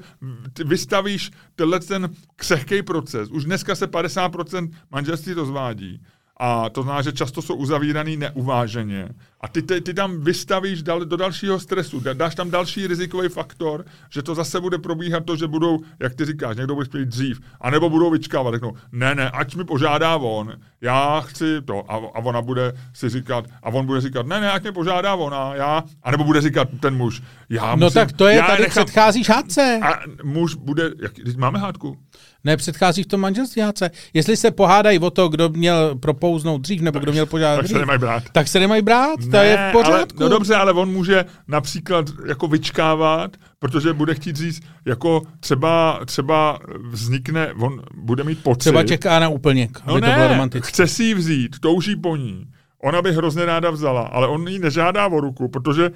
ty vystavíš tenhle ten křehký proces. Už dneska se 50% manželství rozvádí. A to znamená, že často jsou uzavíraný neuváženě. A ty, ty, ty tam vystavíš dal, do dalšího stresu, dá, dáš tam další rizikový faktor, že to zase bude probíhat to, že budou, jak ty říkáš, někdo bude spět dřív, anebo budou vyčkávat, řeknou, ne, ne, ať mi požádá on, já chci to, a, a ona bude si říkat, a on bude říkat, ne, ne, ať mě požádá ona, já, anebo bude říkat ten muž, já No musím, tak to je, já tady nechám, předchází hádce. a muž bude, jak, máme hádku? Ne, předchází v tom manželství hádce. Jestli se pohádají o to, kdo měl propouznout dřív, nebo kdo měl požádat Tak se dřív, nemají brát. tak se nemají brát, to je v pořádku. Ale, no dobře, ale on může například jako vyčkávat, protože bude chtít říct, jako třeba, třeba vznikne, on bude mít pocit. Třeba čeká na úplněk, no aby ne, to bylo romantické. chce si ji vzít, touží po ní. Ona by hrozně ráda vzala, ale on ji nežádá o ruku, protože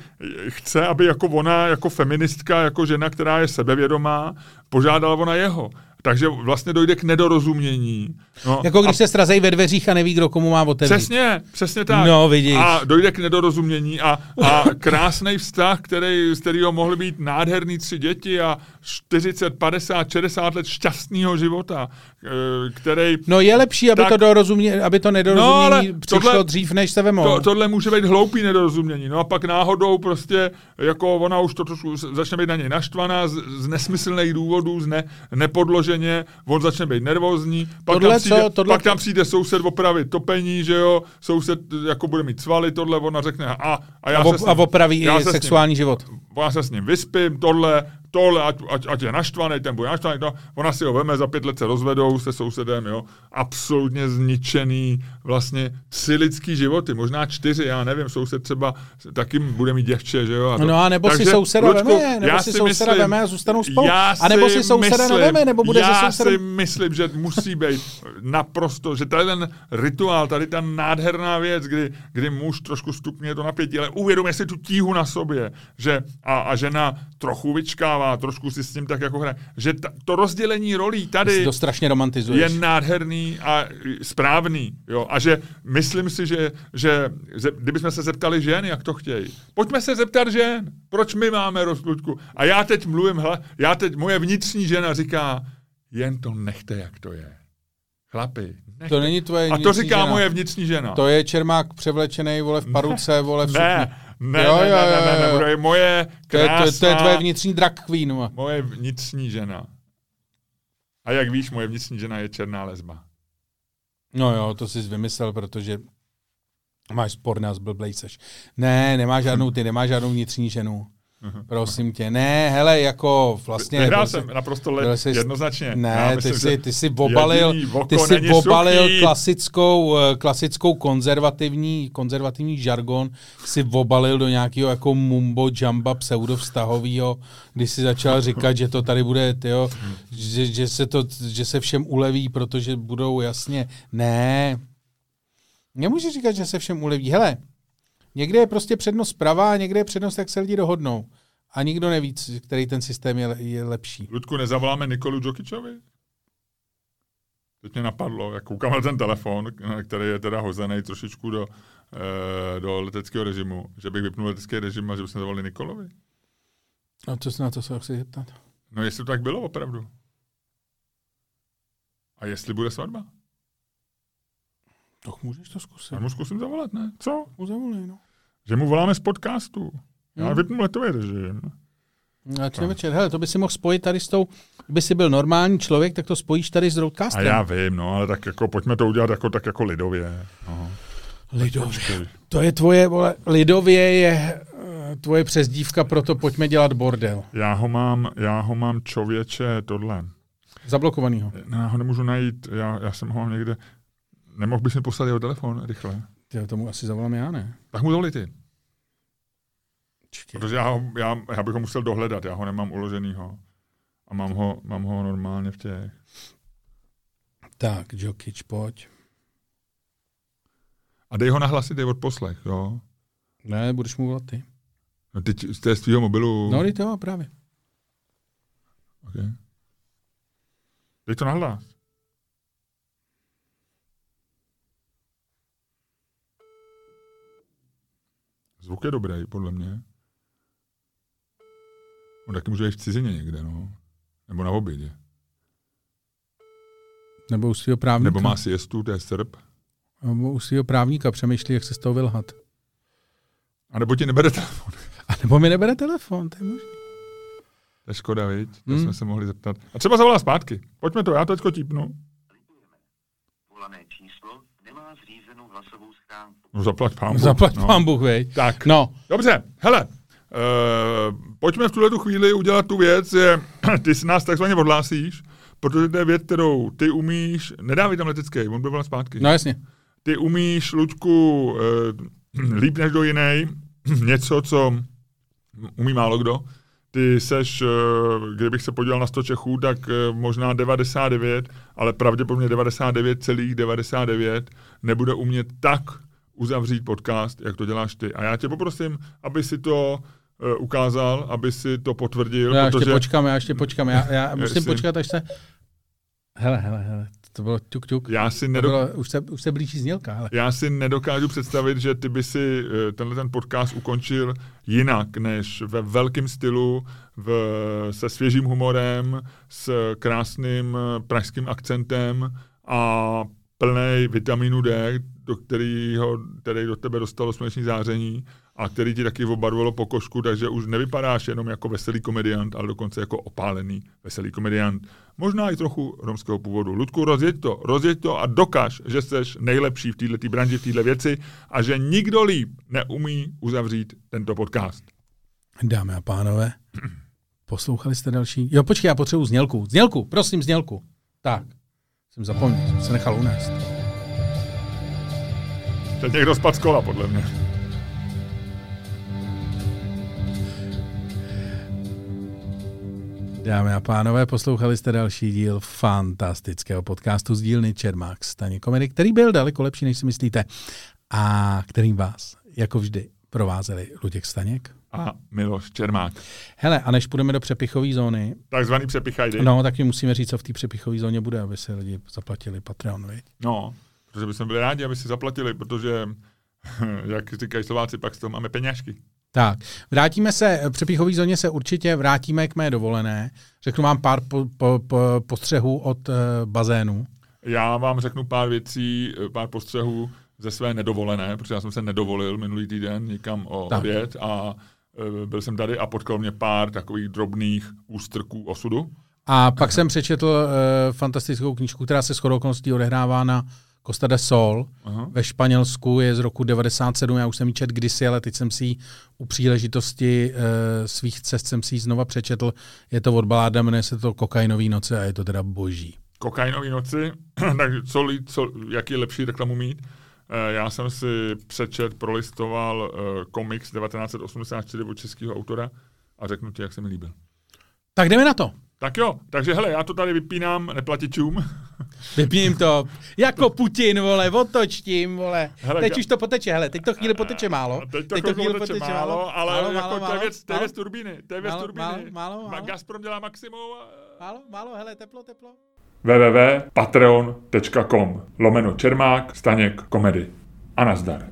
chce, aby jako ona, jako feministka, jako žena, která je sebevědomá, požádala ona jeho. Takže vlastně dojde k nedorozumění. No, Jako když a se srazejí ve dveřích a neví, kdo komu má otevřít. Přesně, přesně tak. No, vidíš. A dojde k nedorozumění a, a krásný vztah, který, z kterého mohly být nádherný tři děti a 40, 50, 60 let šťastného života, eh, který... No je lepší, aby Tak- to, dorozumě, aby to nedorozumění No, přišlo tohle- dřív, než se vemou. To, tohle může být hloupý nedorozumění. No a pak náhodou prostě, jako ona už to trošku začne být na něj naštvaná z, z nesmyslných důvodů, z ne, nepodloženě, on začne být nervózní, pak, Tohle tam, co- přijde, tohle- pak tam přijde soused opravit topení, že jo, soused jako bude mít svaly, tohle, ona řekne a, a já a, se op, s a ním, opraví já i se s ním- sexuální život. já se s ním vyspím, tohle, tohle, ať, ať, ať je naštvaný, ten bude naštvaný, to, ona si ho veme, za pět let se rozvedou se sousedem, jo, absolutně zničený, vlastně tři lidský životy, možná čtyři, já nevím, soused třeba taky bude mít děvče, že jo. A to. No a nebo si Takže, souseda Luďku, veme, nebo já si si souseda myslím- veme a zůstanou spolu. já A nebo si souseda myslím, neveme, nebo bude já se sousedem. si myslím, že musí být naprosto, že tady ten rituál, tady ta nádherná věc, kdy, kdy muž trošku stupňuje to napětí, ale uvědomuje si tu tíhu na sobě, že a, a žena trochu vyčkává, trošku si s tím tak jako hraje, že ta, to rozdělení rolí tady to strašně romantizuješ. je nádherný a správný. Jo? A že myslím si, že, že ze, kdybychom se zeptali žen, jak to chtějí. Pojďme se zeptat žen, proč my máme rozlučku. A já teď mluvím, hla, já teď, moje vnitřní žena říká, jen to nechte, jak to je. Chlapi, nechte. To není tvoje A to říká žena. moje vnitřní žena. To je čermák převlečený, vole, v paruce, vole, v ne. Ne, Jo, ne, jo, ne, ne, ne, ne, to je moje To je, krásná, to, to je tvoje vnitřní drag queen. vole. moje vnitřní žena. A jak víš, moje vnitřní žena je černá lesba. No jo, to jsi vymyslel, protože máš spor nás blblej seš. Ne, nemá žádnou, ty nemáš žádnou vnitřní ženu. Prosím tě. Ne, hele, jako vlastně... Vyhrál jsem naprosto le, jsi- jednoznačně. Ne, ty myslím, jsi, ty jsi obalil, oko ty jsi není obalil suchý. klasickou, eh, klasickou konzervativní, konzervativní žargon, si obalil do nějakého jako mumbo jamba pseudovztahového, kdy si začal říkat, že to tady bude, tyjo, že, že, se to, že se všem uleví, protože budou jasně. Ne, nemůžeš říkat, že se všem uleví. Hele, někde je prostě přednost prava a někde je přednost, jak se lidi dohodnou. A nikdo neví, který ten systém je, je lepší. Ludku, nezavoláme Nikolu Djokičovi? Teď mě napadlo, jak koukám na ten telefon, který je teda hozený trošičku do, eh, do leteckého režimu, že bych vypnul letecký režim a že bychom zavolali Nikolovi. A co se na to se chci zeptat? No jestli to tak bylo opravdu. A jestli bude svatba? Tak můžeš to zkusit. Já mu zkusím zavolat, ne? Co? Mu zavolej, no. Že mu voláme z podcastu. Já Hmm. vypnu letový režim. A čím večer, hele, to by si mohl spojit tady s tou, kdyby si byl normální člověk, tak to spojíš tady s A Roadcastem. já vím, no, ale tak jako pojďme to udělat jako, tak jako lidově. No. Lidově. To je tvoje, vole, lidově je eh, tvoje přezdívka, proto pojďme dělat bordel. Já ho mám, já ho mám člověče tohle. Zablokovanýho. Já ho nemůžu najít, já, já jsem ho mám někde. Nemohl bys mi poslat jeho telefon rychle? Ty, tomu asi zavolám já, ne? Tak mu zavolej ty. Čekej. Protože já, ho, já, já bych ho musel dohledat, já ho nemám uloženýho. A mám ho, mám ho normálně v těch. Tak, Jokic, pojď. A dej ho na hlasitý odposlech, jo? Ne, budeš mu volat ty. No teď z té z tvýho mobilu. No, ty jo, právě. Okay. Dej to na hlas. Zvuk je dobrý, podle mě. On taky může být v cizině někde, no. Nebo na obědě. Nebo u svého právníka. Nebo má siestu, to je Srb. Nebo u svého právníka přemýšlí, jak se z toho vylhat. A nebo ti nebere telefon. A nebo mi nebere telefon, to je možný. To je škoda, viď? To Hmm. jsme se mohli zeptat. A třeba zavolá zpátky. Pojďme to, já to teďko típnu. Volané číslo nemá zřízenou hlasovou schránku. No zaplať pán Zaplať no. pán Bůh, vej. Tak, No, dobře, hele, pojďme v tuhle tu chvíli udělat tu věc, že ty si nás takzvaně odhlásíš, protože to je věc, kterou ty umíš, nedávej tam letecký, on by byl zpátky. no jasně. Ty umíš, Luďku, uh, líp než do jiný, něco, co umí málo kdo. Ty seš, uh, kdybych se podíval na 100 Čechů, tak uh, možná 99, ale pravděpodobně 99,99 99 nebude umět tak uzavřít podcast, jak to děláš ty. A já tě poprosím, aby si to ukázal, aby si to potvrdil, No, já ještě protože počkám, já ještě počkám. Já, já musím Jestli- počkat, až se... Hele, hele, hele, to bylo tuk, tuk. já si nedok- bylo, už, se, už se blíží znělka, hele. Já si nedokážu představit, že ty by si eh, tenhle ten podcast ukončil jinak, než ve velkém stylu, v, se svěžím humorem, s krásným eh, pražským akcentem a plný vitaminu D, do kterého, který do tebe dostalo sluneční záření a který ti taky obarvilo pokožku, takže už nevypadáš jenom jako veselý komediant, ale dokonce jako opálený veselý komediant. Možná i trochu romského původu. Ludku, rozjeď to, rozjeď to a dokaž, že jsi nejlepší v této branži, v této věci a že nikdo líp neumí uzavřít tento podcast. Dámy a pánové, poslouchali jste další? Jo, počkej, já potřebuji znělku. Znělku, prosím, znělku. Tak, jsem zapomněl, jsem se nechal unést. Teď někdo spad z kola, podle mě. Dámy a pánové, poslouchali jste další díl fantastického podcastu z dílny Čermák Staně komedy, který byl daleko lepší, než si myslíte a kterým vás, jako vždy, provázeli Luděk Staněk. A Miloš Čermák. Hele, a než půjdeme do přepichové zóny, Takzvaný přepichajdy. no, tak mi musíme říct, co v té přepichové zóně bude, aby se lidi zaplatili Patreon, viď? No, protože bychom byli rádi, aby si zaplatili, protože, jak říkají Slováci, pak z toho máme peněžky. Tak, vrátíme se, v přepichové zóně se určitě vrátíme k mé dovolené. Řeknu vám pár po, po, po, postřehů od uh, bazénu. Já vám řeknu pár věcí, pár postřehů ze své nedovolené, protože já jsem se nedovolil minulý týden nikam o Tak. odjet a e, byl jsem tady a potkal mě pár takových drobných ústrků osudu. A pak jsem přečetl uh, fantastickou knížku, která se shodou okolností odehrává na Costa de Sol Aha. ve Španělsku, je z roku 97, já už jsem ji čet kdysi, ale teď jsem si ji u příležitosti uh, svých cest jsem si ji znova přečetl. Je to od baláda, jmenuje se to Kokainový noce a je to teda boží. Kokainový noci, tak co, co, jaký je lepší reklamu mít? E, Já jsem si přečet, prolistoval e, komiks 1984 od českého autora a řeknu ti, jak se mi líbil. Tak jdeme na to. Tak jo, takže hele, já to tady vypínám neplatičům. Vypním to. Jako Putin, vole, otoč tím, vole. Hele, teď ka- už to poteče, hele, teď to chvíli poteče málo. A Teď to, teď to chvíli poteče málo, ale málo, jako málo, to je málo, věc, to je málo, věc turbíny. To je věc Málo, turbíny. málo, málo, Ma- málo. Gazprom dělá maximum. a- málo, málo, hele, teplo, teplo. www.patreon.com lomeno Čermák, Staněk, komedy. A nazdar.